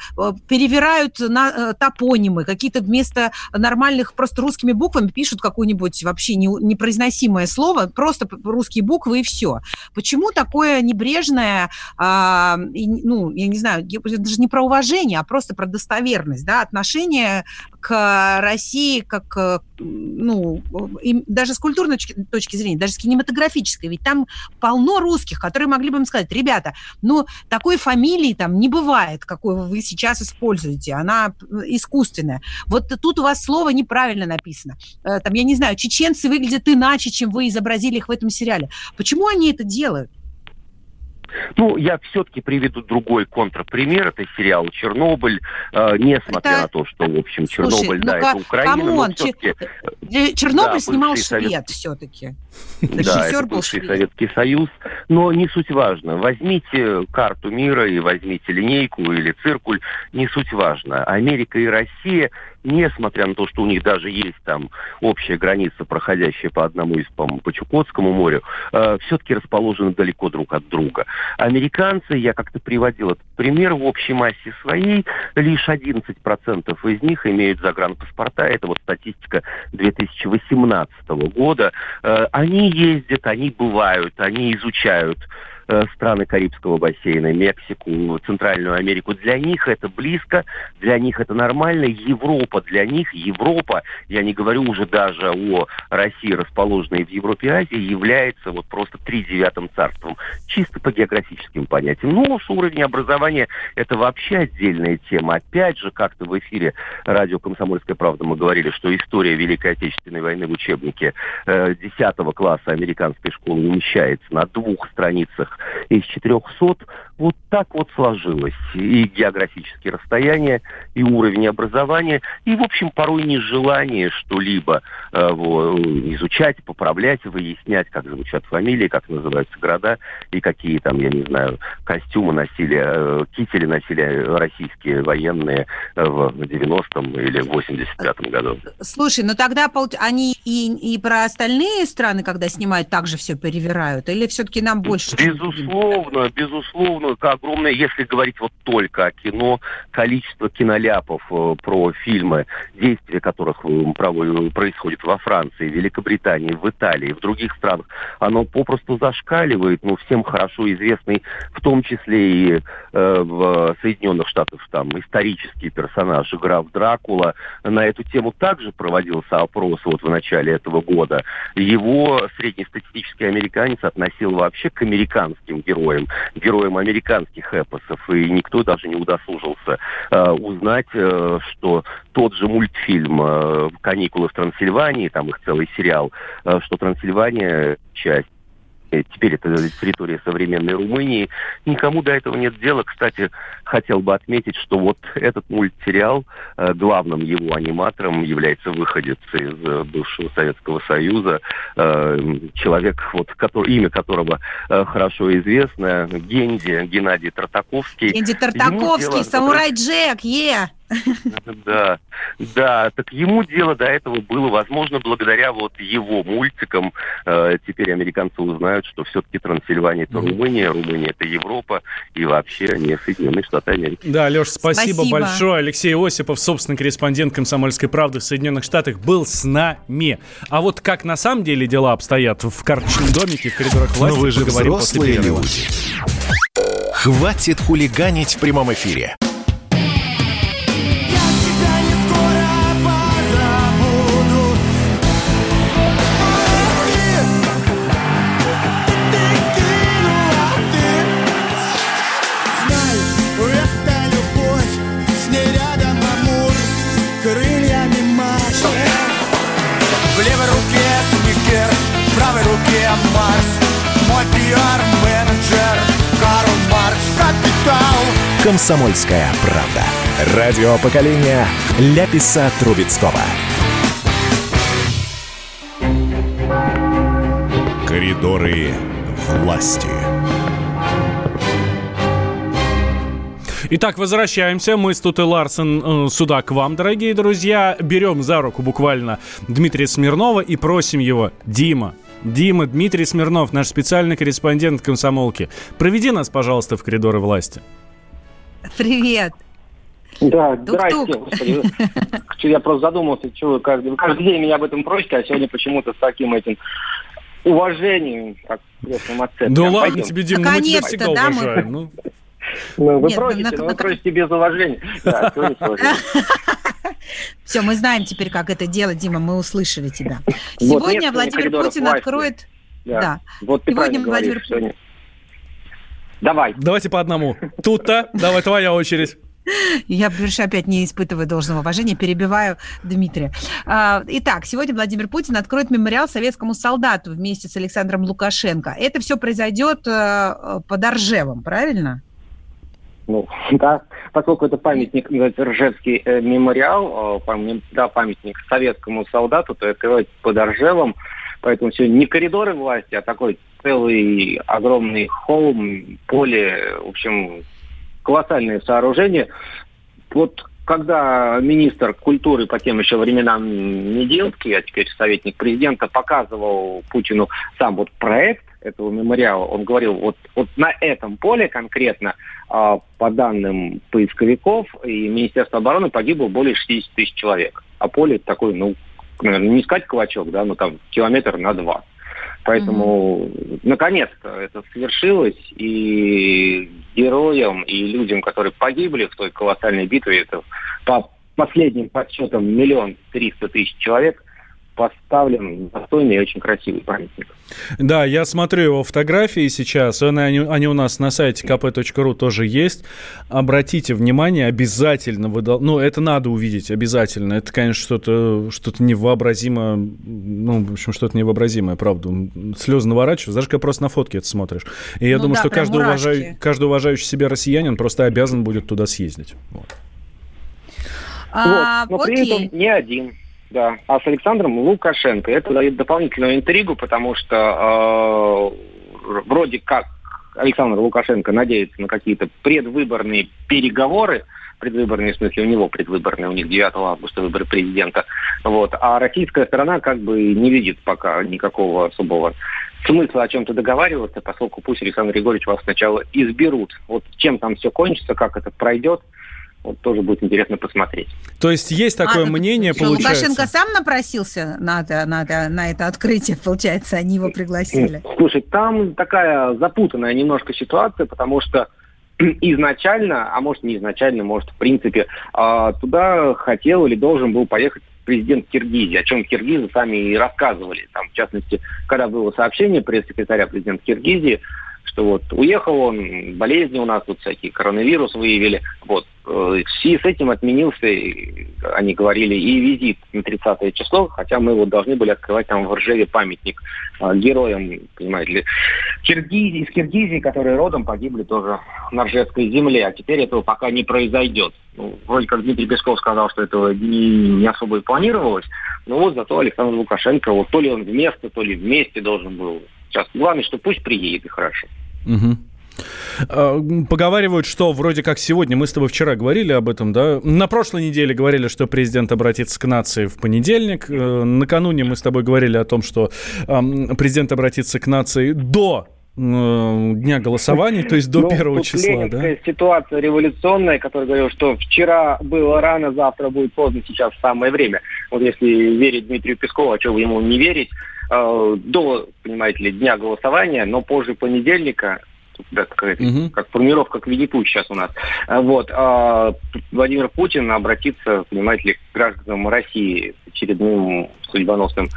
перевирают на, э, топонимы, какие-то вместо нормальных просто русскими буквами пишут какое-нибудь вообще не, непроизносимое слово, просто русские буквы и все. Почему такое небрежное, э, и, ну, я не знаю, даже не про уважение, а просто про достоверность, да, отношение к России как, ну, и даже с культурной точки зрения, даже с кинематографической, ведь там полно русских, которые могли бы им сказать, ребята, ну, такой фамилии там не бывает, какой вы сейчас используете, она искусственная. Вот тут у вас слово неправильно написано. Э, там, я не знаю, чеченцы выглядят иначе, чем вы изобразили их в этом сериале. Почему они это делают? Ну, я все-таки приведу другой контрпример. Это сериал «Чернобыль». Э, несмотря это... на то, что, в общем, Чернобыль, Слушай, да, ну это Украина, come on, но все-таки... Чернобыль да, снимал швед Совет... все-таки. Да, это бывший швед. Советский Союз. Но не суть важно. Возьмите карту мира и возьмите линейку или циркуль. Не суть важно. Америка и Россия несмотря на то, что у них даже есть там общая граница, проходящая по одному из, по, по Чукотскому морю, э, все-таки расположены далеко друг от друга. Американцы, я как-то приводил этот пример, в общей массе своей лишь 11% из них имеют загранпаспорта. Это вот статистика 2018 года. Э, они ездят, они бывают, они изучают страны Карибского бассейна, Мексику, Центральную Америку. Для них это близко, для них это нормально. Европа для них, Европа, я не говорю уже даже о России, расположенной в Европе и Азии, является вот просто тридевятым царством, чисто по географическим понятиям. Ну, уж уровень образования – это вообще отдельная тема. Опять же, как-то в эфире радио «Комсомольская правда» мы говорили, что история Великой Отечественной войны в учебнике э, 10 класса американской школы умещается на двух страницах из 400. Вот так вот сложилось. И географические расстояния, и уровень образования, и, в общем, порой нежелание что-либо э, изучать, поправлять, выяснять, как звучат фамилии, как называются города, и какие там, я не знаю, костюмы носили, э, кители носили российские военные э, в 90-м или 85-м году. Слушай, ну тогда они и, и про остальные страны, когда снимают, также все перевирают? Или все-таки нам больше... Безусловно Безусловно, безусловно, огромное, если говорить вот только о кино, количество киноляпов э, про фильмы, действия которых э, происходит во Франции, Великобритании, в Италии, в других странах, оно попросту зашкаливает, ну, всем хорошо известный, в том числе и э, в Соединенных Штатах, там, исторический персонаж, граф Дракула, на эту тему также проводился опрос вот в начале этого года. Его среднестатистический американец относил вообще к американским героем, героем американских эпосов, и никто даже не удосужился э, узнать, э, что тот же мультфильм э, «Каникулы в Трансильвании», там их целый сериал, э, что Трансильвания часть теперь это территория современной Румынии. Никому до этого нет дела. Кстати, хотел бы отметить, что вот этот мультсериал, э, главным его аниматором является выходец из э, бывшего Советского Союза, человек, вот, который, имя которого хорошо известно, Генди, Геннадий Тартаковский. Генди Тартаковский, самурай Джек, е! Да, да, так ему дело до этого было, возможно, благодаря вот его мультикам. Э, теперь американцы узнают, что все-таки Трансильвания это Румыния, Румыния это Европа и вообще не Соединенные Штаты Америки. Да, Леш, спасибо, спасибо большое. Алексей Осипов, собственный корреспондент «Комсомольской правды» в Соединенных Штатах, был с нами. А вот как на самом деле дела обстоят в карточном домике, в коридорах власти, Но вы же взрослые люди. Хватит хулиганить в прямом эфире. «Комсомольская правда». Радио поколения Ляписа Трубецкого. Коридоры власти. Итак, возвращаемся. Мы с Тутой Ларсен э, сюда к вам, дорогие друзья. Берем за руку буквально Дмитрия Смирнова и просим его, Дима, Дима, Дмитрий Смирнов, наш специальный корреспондент комсомолки. Проведи нас, пожалуйста, в коридоры власти. Привет. Да, здрасте. Господи. Я просто задумался, что вы каждый, каждый день меня об этом просите, а сегодня почему-то с таким этим уважением, как. Да ладно пойдем. тебе, Дим, ну мы тебя всегда да, уважаем. Мы... Ну. Ну, вы Нет, просите, на, но вы просите без уважения. Да, Все, мы знаем теперь, как это делать, Дима, мы услышали тебя. Сегодня Владимир Путин откроет... Да. Вот Сегодня Владимир Путин... Давай. Давайте по одному. Тут-то, давай твоя очередь. Я больше опять не испытываю должного уважения, перебиваю Дмитрия. А, итак, сегодня Владимир Путин откроет мемориал советскому солдату вместе с Александром Лукашенко. Это все произойдет э, под Ржевом, правильно? Ну, да, поскольку это памятник, называется Ржевский э, мемориал, э, да, памятник советскому солдату, то это под Ржевом, поэтому все не коридоры власти, а такой целый огромный холм, поле, в общем, колоссальное сооружение. Вот когда министр культуры по тем еще временам Неделки, а теперь советник президента, показывал Путину сам вот проект этого мемориала, он говорил, вот, вот на этом поле конкретно, а, по данным поисковиков и Министерства обороны, погибло более 60 тысяч человек. А поле такой, ну, наверное, не сказать клочок, да, но там километр на два. Поэтому mm-hmm. наконец-то это свершилось, и героям, и людям, которые погибли в той колоссальной битве, это по последним подсчетам миллион триста тысяч человек – поставлен достойный и очень красивый памятник. Да, я смотрю его фотографии сейчас, они, они у нас на сайте kp.ru тоже есть. Обратите внимание, обязательно, вы, ну, это надо увидеть, обязательно. Это, конечно, что-то что невообразимо, ну, в общем, что-то невообразимое, правда. Слезы наворачиваются, даже когда просто на фотке это смотришь. И я ну, думаю, да, что каждый, уважай, каждый уважающий себя россиянин просто обязан будет туда съездить. Вот. А, вот. Но окей. при этом не один. Да, а с Александром Лукашенко. Это дает дополнительную интригу, потому что э, вроде как Александр Лукашенко надеется на какие-то предвыборные переговоры, предвыборные, в смысле, у него предвыборные, у них 9 августа выборы президента. Вот. А российская сторона как бы не видит пока никакого особого смысла о чем-то договариваться, поскольку пусть Александр Григорьевич вас сначала изберут. Вот чем там все кончится, как это пройдет – вот тоже будет интересно посмотреть. То есть есть такое а, мнение, что, получается? Лукашенко сам напросился на это, на, это, на это открытие, получается, они его пригласили? Слушай, там такая запутанная немножко ситуация, потому что изначально, а может не изначально, может в принципе, а, туда хотел или должен был поехать президент Киргизии, о чем киргизы сами и рассказывали. Там, в частности, когда было сообщение пресс-секретаря президента Киргизии, что вот уехал он, болезни у нас тут всякие, коронавирус выявили, вот. Э, в с этим отменился, они говорили, и визит на 30 число, хотя мы вот должны были открывать там в Ржеве памятник э, героям, понимаете ли, Киргизии, из Киргизии, которые родом погибли тоже на Ржевской земле, а теперь этого пока не произойдет. Ну, вроде как Дмитрий Песков сказал, что этого не, не особо и планировалось, но вот зато Александр Лукашенко, вот то ли он вместо, то ли вместе должен был Сейчас главное, что пусть приедет и хорошо. Угу. Поговаривают, что вроде как сегодня, мы с тобой вчера говорили об этом, да? На прошлой неделе говорили, что президент обратится к нации в понедельник. Э, накануне мы с тобой говорили о том, что президент обратится к нации до э, дня голосования, то есть до ну, первого числа, да? ситуация революционная, которая говорила, что вчера было рано, завтра будет поздно, сейчас самое время. Вот если верить Дмитрию Пескову, а вы ему не верить, до, понимаете ли, дня голосования, но позже понедельника да, какая-то, угу. как формировка к Винни-Пух сейчас у нас. Э, вот. А Владимир Путин обратится, понимаете ли, к гражданам России с очередным судьбоносным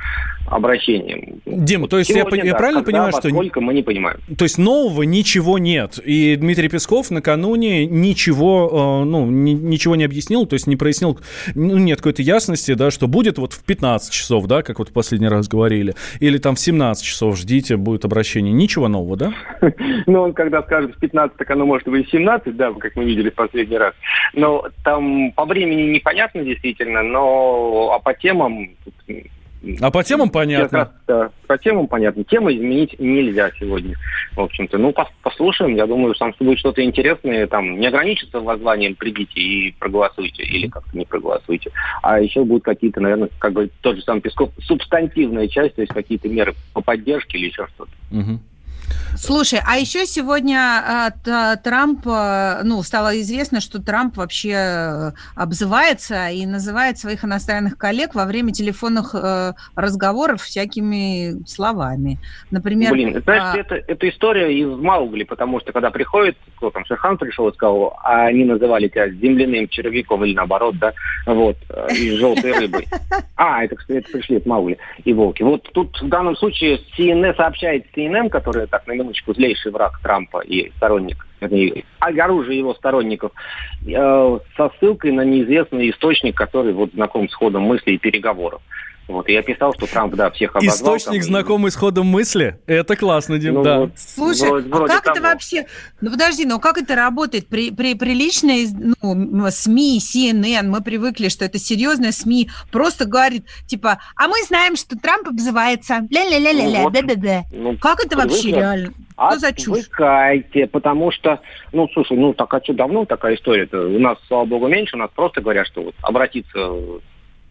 обращением. Дима, то есть Сегодня, я, я да, правильно когда, понимаю, что... Сколько мы не понимаем. То есть нового ничего нет. И Дмитрий Песков накануне ничего, э, ну, ни, ничего не объяснил, то есть не прояснил, ну, нет какой-то ясности, да, что будет вот в 15 часов, да, как вот в последний раз говорили, или там в 17 часов ждите, будет обращение. Ничего нового, да? Ну, он когда скажет в 15, так оно может быть в 17, да, как мы видели в последний раз. Но там по времени непонятно действительно, но а по темам А по темам понятно. Раз, по темам понятно. Темы изменить нельзя сегодня, в общем-то. Ну, пос- послушаем. Я думаю, там будет что-то интересное. Там не ограничится воззванием «придите и проголосуйте» или как-то не проголосуйте. А еще будут какие-то, наверное, как бы тот же самый Песков, субстантивная часть, то есть какие-то меры по поддержке или еще что-то. Мгм. Слушай, а еще сегодня а, Трамп, а, ну, стало известно, что Трамп вообще э, обзывается и называет своих иностранных коллег во время телефонных э, разговоров всякими словами. Например, Блин, знаешь, а, это, это история из Маугли, потому что когда приходит, кто там, Шерхан пришел и сказал, а они называли тебя земляным червяком или наоборот, да, вот, э, и желтой рыбой. А, это, кстати, это пришли от Маугли и волки. Вот тут в данном случае CNN сообщает CNN, который, так, на минуточку, злейший враг Трампа и сторонник, вернее, оружие его сторонников, э, со ссылкой на неизвестный источник, который вот знаком с ходом мысли и переговоров. Вот, и я писал, что Трамп, да, всех обозвал. там, Источник, и- знакомый с ходом мысли? Это классно, Дим, Ну да. вот, Слушай, вроде- а вроде как это того. вообще? Ну подожди, ну как это работает? При, при приличной ну, СМИ, CNN, мы привыкли, что это серьезная СМИ, просто говорит, типа, а мы знаем, что Трамп обзывается, ля-ля-ля-ля-ля, Ну вот. да-да-да. Ну, Как это вообще привыкли. реально? Что за чушь? Отвыкайте, потому что, ну, слушай, ну, так а что, давно такая история-то? У нас, слава богу, меньше, у нас просто говорят, что вот обратиться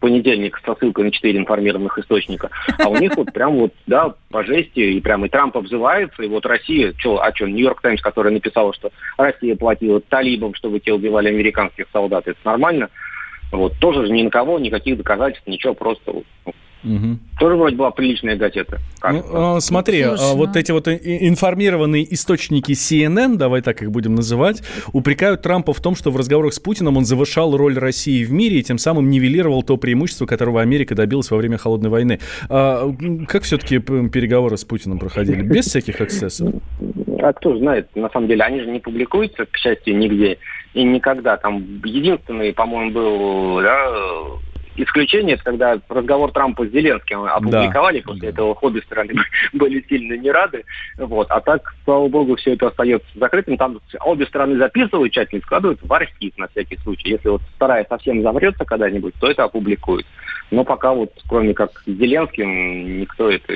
понедельник со ссылкой на четыре информированных источника, а у них вот прям вот, да, по жести, и прям и Трамп обзывается, и вот Россия, чё, а что, Нью-Йорк Таймс, которая написала, что Россия платила талибам, чтобы те убивали американских солдат, это нормально? Вот, тоже же ни на кого, никаких доказательств, ничего, просто ну, Мгм. тоже вроде была приличная газета. кажется. Ну, а, смотри, а, Слушай, вот ну. эти вот информированные источники CNN, давай так их будем называть, упрекают Трампа в том, что в разговорах с Путиным он завышал роль России в мире и тем самым нивелировал то преимущество, которого Америка добилась во время Холодной войны. А, как все-таки переговоры с Путиным проходили? Без всяких эксцессов? А кто знает, на самом деле, они же не публикуются, к счастью, нигде и никогда. Там единственный, по-моему, был да, исключение, это когда разговор Трампа с Зеленским опубликовали, после этого обе стороны были сильно не рады. Вот. А так, слава богу, все это остается закрытым. Там обе стороны записывают, тщательно складывают в архив на всякий случай. Если вот вторая совсем замрется когда-нибудь, то это опубликуют. Но пока вот, кроме как с Зеленским, никто это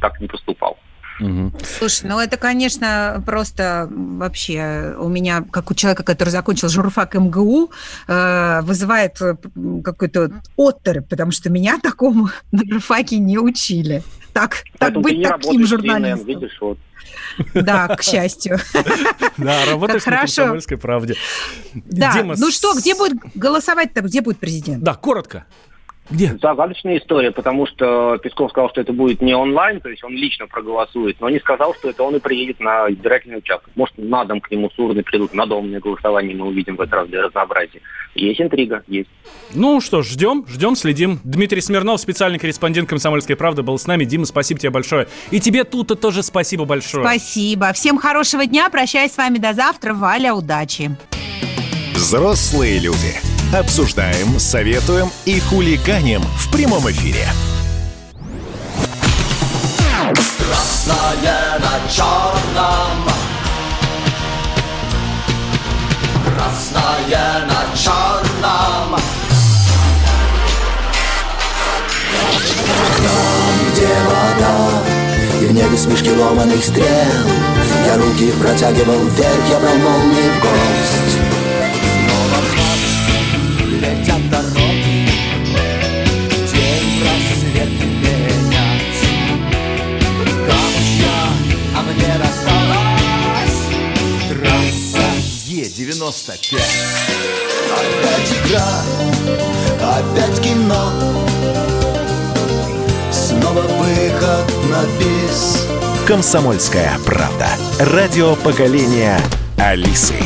так не поступал. Мгм. Слушай, ну это, конечно, просто вообще у меня, как у человека, который закончил журфак МГУ, э, вызывает э, какой-то оттер, потому что меня такому на журфаке не учили. Так, так Поэтому быть таким в CNN, журналистом. видишь, вот. Да, к счастью. Да, работаешь на комсомольской правде. Да, ну что, где будет голосовать-то, где будет президент? Да, коротко. Где? Загадочная история, потому что Песков сказал, что это будет не онлайн, то есть он лично проголосует, но не сказал, что это он и приедет на избирательный участок. Может, на дом к нему с урны придут, на домное голосование мы увидим в этот раз для разнообразия. Есть интрига, есть. Ну что ж, ждем, ждем, следим. Дмитрий Смирнов, специальный корреспондент «Комсомольской правды» был с нами. Дима, спасибо тебе большое. И тебе тут тоже спасибо большое. Спасибо. Всем хорошего дня. Прощаюсь с вами до завтра. Валя, удачи. Взрослые люди. Обсуждаем, советуем и хулиганим в прямом эфире. Красное на черном Красное на черном Там, где вода И в небе смешки ломаных стрел Я руки протягивал вверх, я брал молнии в гость Е-95 Опять игра, опять кино Снова выход на бис Комсомольская правда. Радио поколения Алисы.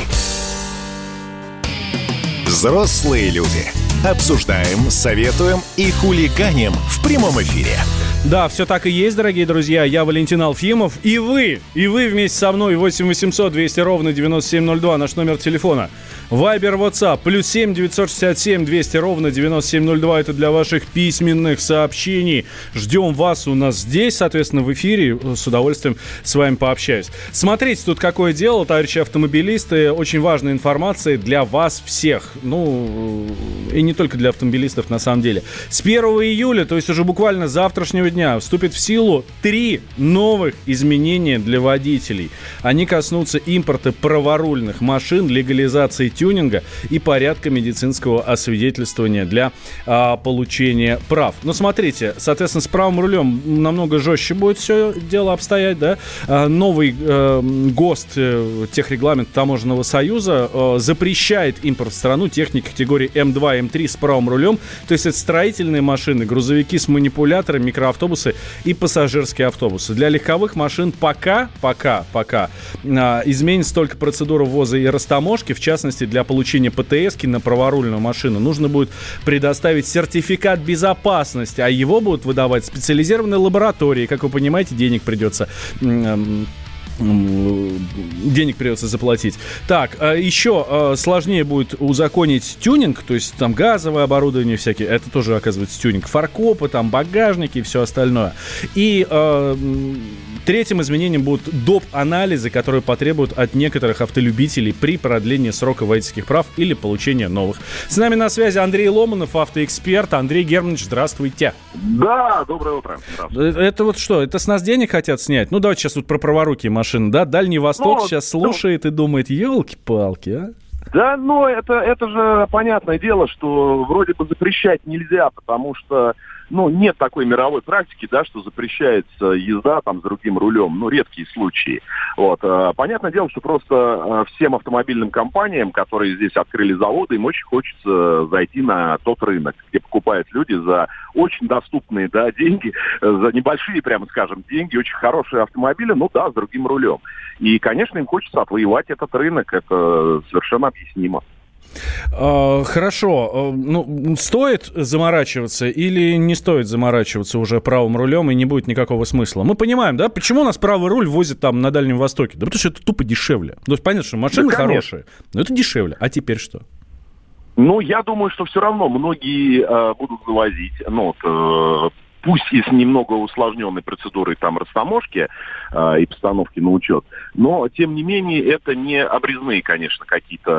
Взрослые люди. Обсуждаем, советуем и хулиганим в прямом эфире. Да, все так и есть, дорогие друзья. Я Валентин Алфимов. И вы, и вы вместе со мной 8 800 200 ровно 9702, наш номер телефона. Вайбер, WhatsApp, плюс 7 967 200 ровно 9702. Это для ваших письменных сообщений. Ждем вас у нас здесь, соответственно, в эфире. С удовольствием с вами пообщаюсь. Смотрите, тут какое дело, товарищи автомобилисты. Очень важная информация для вас всех. Ну, и не только для автомобилистов, на самом деле. С 1 июля, то есть уже буквально завтрашнего дня, вступит в силу три новых изменения для водителей. Они коснутся импорта праворульных машин, легализации тюнинга и порядка медицинского освидетельствования для а, получения прав. Но смотрите, соответственно, с правым рулем намного жестче будет все дело обстоять, да? А, новый э, ГОСТ, э, техрегламент Таможенного союза, э, запрещает импорт в страну техники категории М2, М3 с правым рулем, то есть это строительные машины, грузовики с манипуляторами, микроавтобусы и пассажирские автобусы. Для легковых машин пока, пока, пока а, изменится только процедура ввоза и растаможки, в частности, для получения ПТС на праворульную машину нужно будет предоставить сертификат безопасности, а его будут выдавать специализированные лаборатории. Как вы понимаете, денег придется денег придется заплатить. Так, а еще а, сложнее будет узаконить тюнинг, то есть там газовое оборудование всякие, это тоже оказывается тюнинг, фаркопы, там багажники и все остальное. И э, третьим изменением будут доп. анализы, которые потребуют от некоторых автолюбителей при продлении срока водительских прав или получении новых. С нами на связи Андрей Ломанов, автоэксперт. Андрей Германович, здравствуйте. Да, доброе утро. Это вот что, это с нас денег хотят снять? Ну давайте сейчас вот про праворукие машины машин, да? Дальний Восток ну, сейчас слушает ну, и думает, елки-палки, а? Да, но это, это же понятное дело, что вроде бы запрещать нельзя, потому что ну, нет такой мировой практики, да, что запрещается езда там с другим рулем, ну, редкие случаи. Вот. Э, понятное дело, что просто э, всем автомобильным компаниям, которые здесь открыли заводы, им очень хочется зайти на тот рынок, где покупают люди за очень доступные, да, деньги, э, за небольшие, прямо скажем, деньги, очень хорошие автомобили, ну да, с другим рулем. И, конечно, им хочется отвоевать этот рынок, это совершенно объяснимо. А, хорошо. А, ну, стоит заморачиваться или не стоит заморачиваться уже правым рулем и не будет никакого смысла? Мы понимаем, да, почему нас правый руль возит там на Дальнем Востоке? Да потому что это тупо дешевле. То есть понятно, что машины да, хорошие, но это дешевле. А теперь что? Ну, я думаю, что все равно многие э, будут завозить. Ну, вот, э, пусть и с немного усложненной процедурой там растаможки э, и постановки на учет, но тем не менее это не обрезные, конечно, какие-то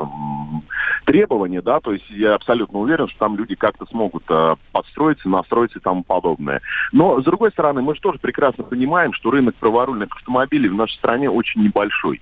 э, требования, да, то есть я абсолютно уверен, что там люди как-то смогут э, подстроиться, настроиться и тому подобное. Но с другой стороны, мы же тоже прекрасно понимаем, что рынок праворульных автомобилей в нашей стране очень небольшой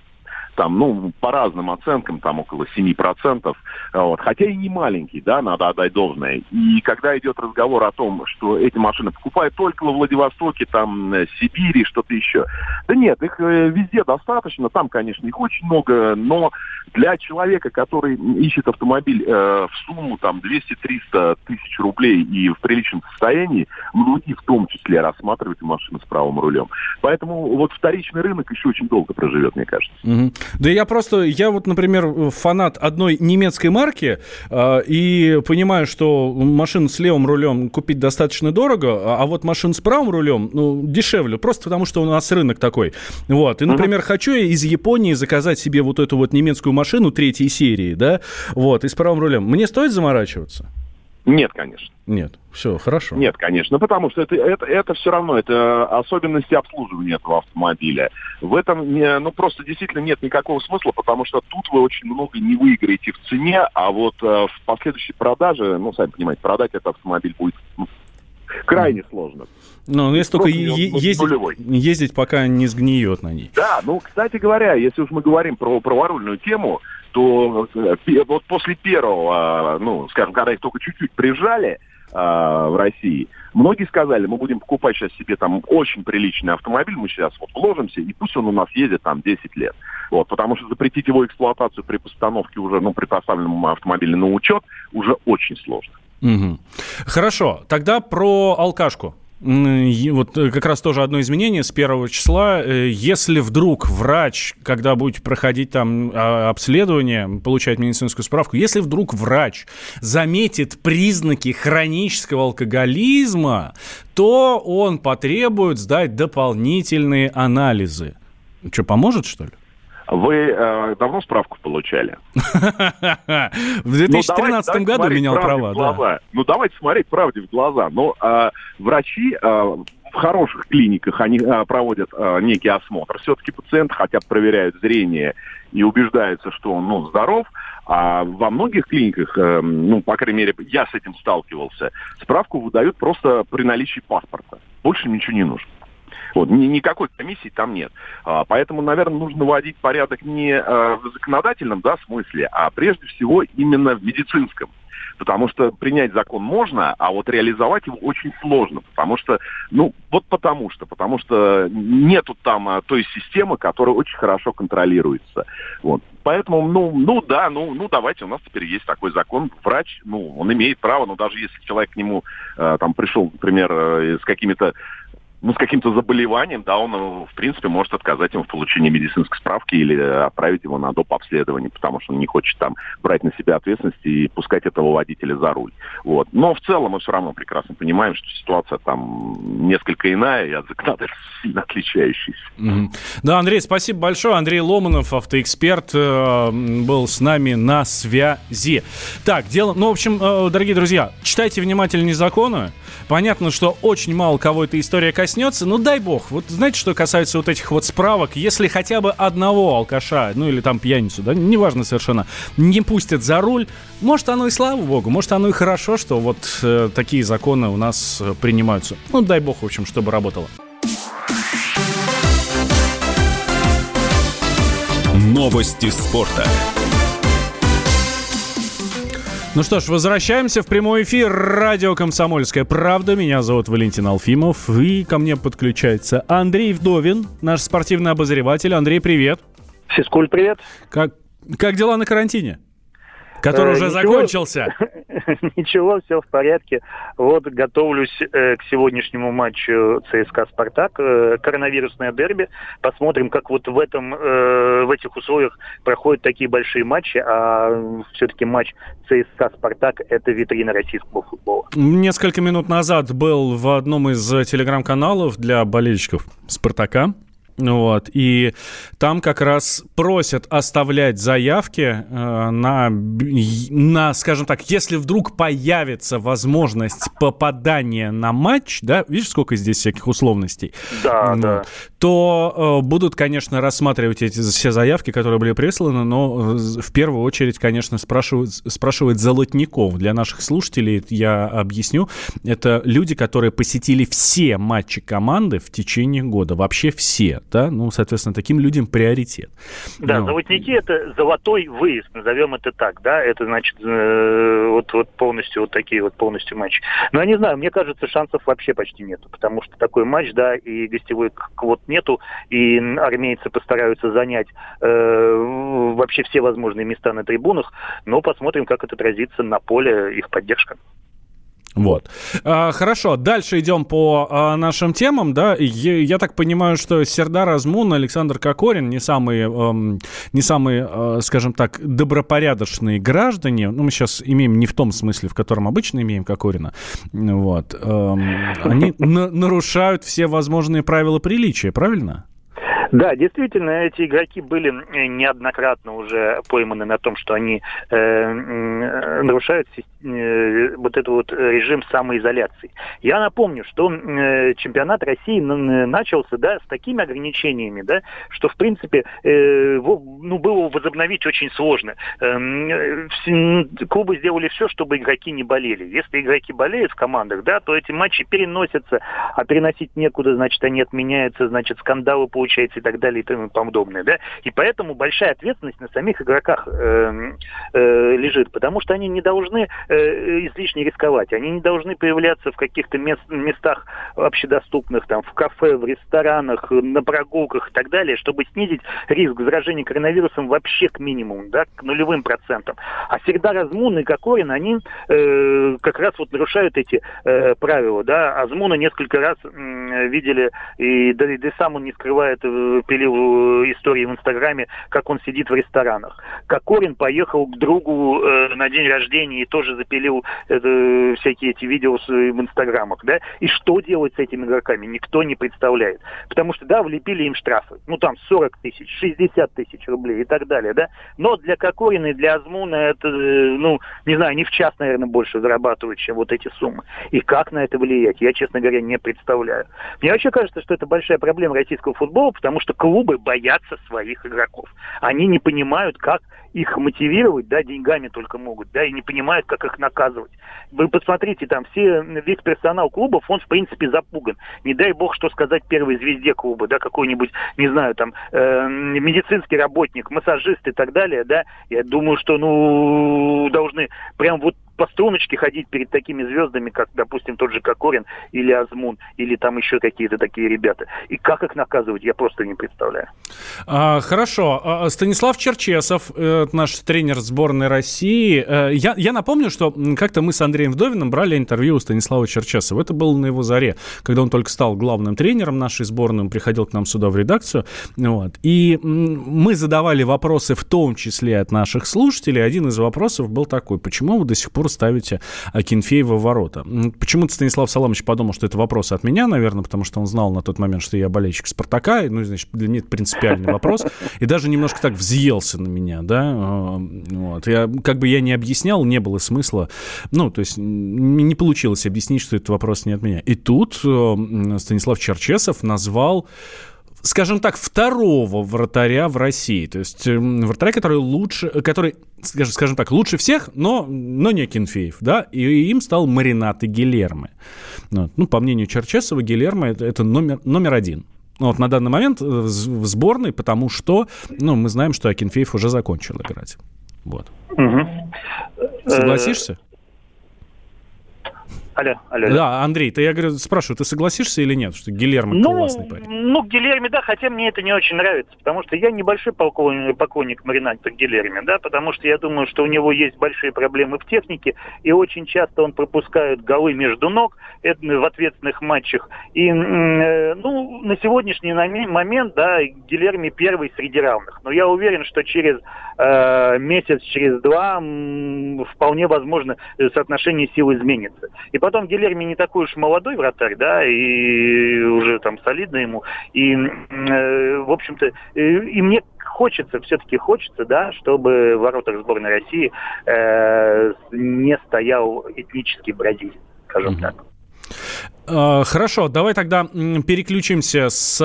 там, ну, по разным оценкам, там около 7%, вот, хотя и не маленький, да, надо отдать должное. И когда идет разговор о том, что эти машины покупают только во Владивостоке, там, э, Сибири, что-то еще, да нет, их э, везде достаточно, там, конечно, их очень много, но для человека, который ищет автомобиль э, в сумму, там, 200-300 тысяч рублей и в приличном состоянии, многие в том числе рассматривают машины с правым рулем. Поэтому вот вторичный рынок еще очень долго проживет, мне кажется. Угу. Да я просто, я вот, например, фанат одной немецкой марки э, и понимаю, что машину с левым рулем купить достаточно дорого, а, а вот машину с правым рулем, ну, дешевле, просто потому что у нас рынок такой. Вот. И, например, uh-huh. хочу я из Японии заказать себе вот эту вот немецкую машину третьей серии, да, вот, и с правым рулем. Мне стоит заморачиваться? Нет, конечно. Нет, все, хорошо. Нет, конечно, потому что это, это, это все равно, это особенности обслуживания этого автомобиля. В этом, не, ну, просто действительно нет никакого смысла, потому что тут вы очень много не выиграете в цене, а вот э, в последующей продаже, ну, сами понимаете, продать этот автомобиль будет ну, крайне сложно. Ну, если только е- ездить, ездить, пока не сгниет на ней. Да, ну, кстати говоря, если уж мы говорим про праворульную тему, то э, вот после первого, ну, скажем, когда их только чуть-чуть прижали, в России. Многие сказали, мы будем покупать сейчас себе там очень приличный автомобиль, мы сейчас вот вложимся, и пусть он у нас ездит там 10 лет. Вот, потому что запретить его эксплуатацию при постановке уже, ну, при поставленном автомобиле на учет уже очень сложно. Угу. Хорошо, тогда про алкашку вот э, как раз тоже одно изменение с первого числа. Э, если вдруг врач, когда будете проходить там а, обследование, получать медицинскую справку, если вдруг врач заметит признаки хронического алкоголизма, то он потребует сдать дополнительные анализы. Что, поможет, что ли? Вы э, давно справку получали? В 2013 году менял права, да. Ну, давайте смотреть правде в глаза. Но э, врачи э, в хороших клиниках они э, проводят некий осмотр. Все-таки пациенты хотят проверяют зрение и убеждаются, что он ну, здоров. А во многих клиниках, э, ну, по крайней мере, я с этим сталкивался, справку выдают просто при наличии паспорта. Больше ничего не нужно. Вот, ни, никакой комиссии там нет. А, поэтому, наверное, нужно вводить порядок не а, в законодательном да, смысле, а прежде всего именно в медицинском. Потому что принять закон можно, а вот реализовать его очень сложно. Потому что, ну, вот потому что, потому что нету там а, той системы, которая очень хорошо контролируется. Вот. Поэтому, ну, ну да, ну, ну давайте, у нас теперь есть такой закон. Врач, ну, он имеет право, но даже если человек к нему э, там пришел, например, э, с какими-то ну, с каким-то заболеванием, да, он, э, в принципе, может отказать ему в получении медицинской справки или отправить его на доп. обследование, потому что он не хочет там брать на себя ответственность и пускать этого водителя за руль. Вот. Но в целом мы все равно прекрасно понимаем, что ситуация там несколько иная и от законодательства сильно отличающаяся. Mm-hmm. Да, Андрей, спасибо большое. Андрей Ломанов, автоэксперт, э, был с нами на связи. Так, дело... Ну, в общем, э, дорогие друзья, читайте внимательнее законы. Понятно, что очень мало кого эта история коснется, но дай бог. Вот знаете, что касается вот этих вот справок, если хотя бы одного алкаша, ну или там пьяницу, да, неважно совершенно, не пустят за руль, может оно и слава богу, может оно и хорошо, что вот э, такие законы у нас э, принимаются. Ну дай бог, в общем, чтобы работало. Новости спорта. Ну что ж, возвращаемся в прямой эфир. Радио «Комсомольская правда». Меня зовут Валентин Алфимов. И ко мне подключается Андрей Вдовин, наш спортивный обозреватель. Андрей, привет. Физкуль, привет. Как, как дела на карантине? Который э, уже ничего, закончился. Ничего, все в порядке. Вот готовлюсь э, к сегодняшнему матчу ЦСКА «Спартак». Э, коронавирусное дерби. Посмотрим, как вот в, этом, э, в этих условиях проходят такие большие матчи. А все-таки матч ЦСКА «Спартак» — это витрина российского футбола. Несколько минут назад был в одном из телеграм-каналов для болельщиков «Спартака». Вот, и там как раз просят оставлять заявки э, на, на, скажем так, если вдруг появится возможность попадания на матч, да, видишь, сколько здесь всяких условностей? Да, ну, да. То э, будут, конечно, рассматривать эти все заявки, которые были присланы, но э, в первую очередь, конечно, спрашивают, спрашивают золотников. Для наших слушателей я объясню. Это люди, которые посетили все матчи команды в течение года, вообще все да, ну, соответственно, таким людям приоритет. Да, ну. золотники это золотой выезд, назовем это так, да, это значит э, вот, вот полностью вот такие вот полностью матчи. Но я не знаю, мне кажется, шансов вообще почти нету, потому что такой матч, да, и гостевой квот нету, и армейцы постараются занять э, вообще все возможные места на трибунах, но посмотрим, как это отразится на поле их поддержка. Вот. А, хорошо, дальше идем по а, нашим темам, да. Я, я так понимаю, что Сердар Азмун, Александр Кокорин не самые, эм, не самые, э, скажем так, добропорядочные граждане. Ну, мы сейчас имеем не в том смысле, в котором обычно имеем Кокорина. Вот. Эм, они на нарушают все возможные правила приличия, правильно? Да, действительно, эти игроки были неоднократно уже пойманы на том, что они э, нарушают э, вот этот вот режим самоизоляции. Я напомню, что э, чемпионат России начался да, с такими ограничениями, да, что в принципе э, ну, было возобновить очень сложно. Э, клубы сделали все, чтобы игроки не болели. Если игроки болеют в командах, да, то эти матчи переносятся, а переносить некуда, значит, они отменяются, значит, скандалы получается и так далее и тому подобное, да, и поэтому большая ответственность на самих игроках э, э, лежит, потому что они не должны э, излишне рисковать, они не должны появляться в каких-то мест, местах общедоступных, там, в кафе, в ресторанах, на прогулках и так далее, чтобы снизить риск заражения коронавирусом вообще к минимуму, да, к нулевым процентам. А всегда Размун и Кокорин, они э, как раз вот нарушают эти э, правила, да, Азмуна несколько раз э, видели, и да, и сам он не скрывает э, пилил э, истории в Инстаграме, как он сидит в ресторанах. Кокорин поехал к другу э, на день рождения и тоже запилил э, всякие эти видео в Инстаграмах, да? И что делать с этими игроками, никто не представляет. Потому что, да, влепили им штрафы. Ну, там 40 тысяч, 60 тысяч рублей и так далее, да? Но для Кокорина и для Азмуна это, э, ну, не знаю, не в час, наверное, больше зарабатывают, чем вот эти суммы. И как на это влиять, я, честно говоря, не представляю. Мне вообще кажется, что это большая проблема российского футбола, потому что клубы боятся своих игроков. Они не понимают, как их мотивировать, да, деньгами только могут, да, и не понимают, как их наказывать. Вы посмотрите, там все, весь персонал клубов, он, в принципе, запуган. Не дай бог, что сказать первой звезде клуба, да, какой-нибудь, не знаю, там, э, медицинский работник, массажист и так далее, да, я думаю, что, ну, должны прям вот по струночке ходить перед такими звездами, как, допустим, тот же Кокорин или Азмун, или там еще какие-то такие ребята. И как их наказывать, я просто не представляю. А, хорошо. А, Станислав Черчесов, э, наш тренер сборной России. Э, я, я напомню, что как-то мы с Андреем Вдовиным брали интервью у Станислава Черчесова. Это было на его заре, когда он только стал главным тренером нашей сборной, он приходил к нам сюда в редакцию. Вот. И мы задавали вопросы в том числе от наших слушателей. Один из вопросов был такой, почему вы до сих пор ставите Акинфеева в ворота. Почему-то Станислав Саламович подумал, что это вопрос от меня, наверное, потому что он знал на тот момент, что я болельщик Спартака, ну, значит, для меня это принципиальный вопрос, и даже немножко так взъелся на меня, да, вот. Я, как бы я не объяснял, не было смысла, ну, то есть не получилось объяснить, что этот вопрос не от меня. И тут Станислав Черчесов назвал скажем так, второго вратаря в России. То есть эм, вратаря, который лучше, который, скажем, скажем так, лучше всех, но, но не Кенфеев, да, и им стал Маринат и Гилермо. Вот. Ну, по мнению Черчесова, Гилермо это, это номер, номер один. Вот на данный момент в сборной, потому что, ну, мы знаем, что Акинфеев уже закончил играть. Вот. Угу. Согласишься? Алло, алло. Да, Андрей, ты, я говорю, спрашиваю, ты согласишься или нет, что Гильермо ну, классный парень? Ну, Гильерми, да, хотя мне это не очень нравится, потому что я небольшой поклонник, поклонник Марината Гильерми, да, потому что я думаю, что у него есть большие проблемы в технике, и очень часто он пропускает голы между ног в ответственных матчах. И, э, ну, на сегодняшний момент, да, Гильерми первый среди равных. Но я уверен, что через э, месяц, через два м, вполне возможно соотношение сил изменится. И потом Гилерми не такой уж молодой вратарь, да, и уже там солидно ему. И, э, в общем-то, и, и мне хочется, все-таки хочется, да, чтобы в воротах сборной России э, не стоял этнический бразилец, скажем mm-hmm. так. Э, хорошо, давай тогда переключимся с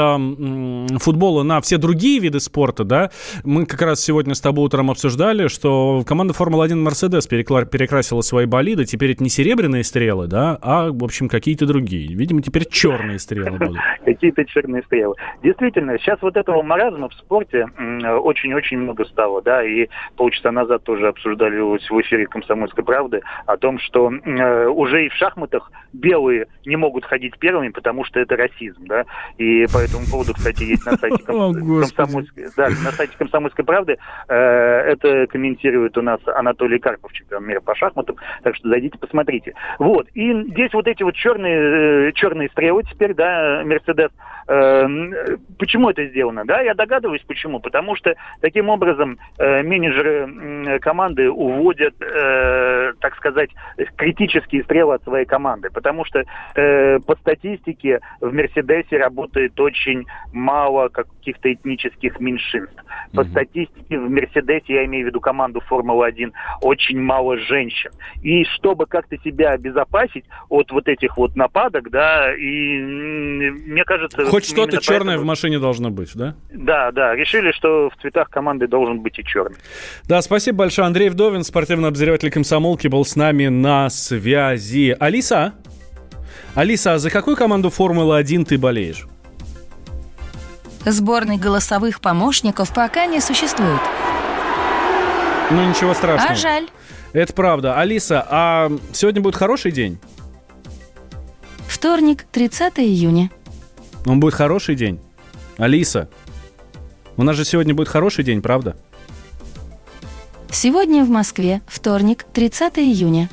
футбола на все другие виды спорта, да. Мы как раз сегодня с тобой утром обсуждали, что команда Формула-1 Мерседес перекрасила свои болиды. Теперь это не серебряные стрелы, да, а, в общем, какие-то другие. Видимо, теперь черные стрелы будут. Какие-то черные стрелы. Действительно, сейчас вот этого маразма в спорте очень-очень много стало, да, и полчаса назад тоже обсуждали в эфире «Комсомольской правды» о том, что э, уже и в шахматах белые не могут ходить первыми, потому что это расизм, да. И по этому поводу, кстати, есть на сайте комсомольской, да, на сайте комсомольской правды э, это комментирует у нас Анатолий Карпов, чемпион мира по шахматам, так что зайдите, посмотрите. Вот. И здесь вот эти вот черные, э, черные стрелы теперь, да, Мерседес, э, почему это сделано, да, я догадываюсь, почему, потому что таким образом менеджеры команды уводят, так сказать, критические стрелы от своей команды, потому что э, по статистике в Мерседесе работает очень мало каких-то этнических меньшинств. По mm-hmm. статистике в Мерседесе, я имею в виду команду Формулы-1, очень мало женщин. И чтобы как-то себя обезопасить от вот этих вот нападок, да, и мне кажется... Хоть что-то черное поэтому... в машине должно быть, да? Да, да. Решили, что в цветах команды должен быть и черный. Да, спасибо большое. Андрей Вдовин, спортивный обозреватель комсомолки, был с нами на связи. Алиса? Алиса, а за какую команду Формулы-1 ты болеешь? Сборной голосовых помощников пока не существует. Ну, ничего страшного. А жаль. Это правда. Алиса, а сегодня будет хороший день? Вторник, 30 июня. Он будет хороший день? Алиса, у нас же сегодня будет хороший день, правда? Сегодня в Москве, вторник, 30 июня.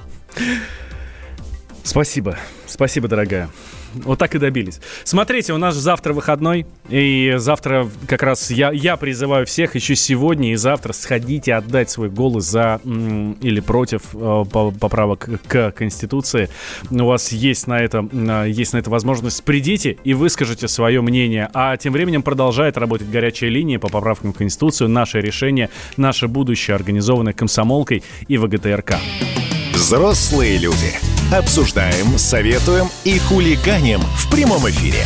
Спасибо. Спасибо, дорогая. Вот так и добились. Смотрите, у нас завтра выходной, и завтра как раз я, я призываю всех еще сегодня и завтра сходите отдать свой голос за или против э, поправок к Конституции. У вас есть на это, есть на это возможность. Придите и выскажите свое мнение. А тем временем продолжает работать горячая линия по поправкам в Конституцию. Наше решение, наше будущее, организованное комсомолкой и ВГТРК. Взрослые люди. Обсуждаем, советуем и хулиганим в прямом эфире.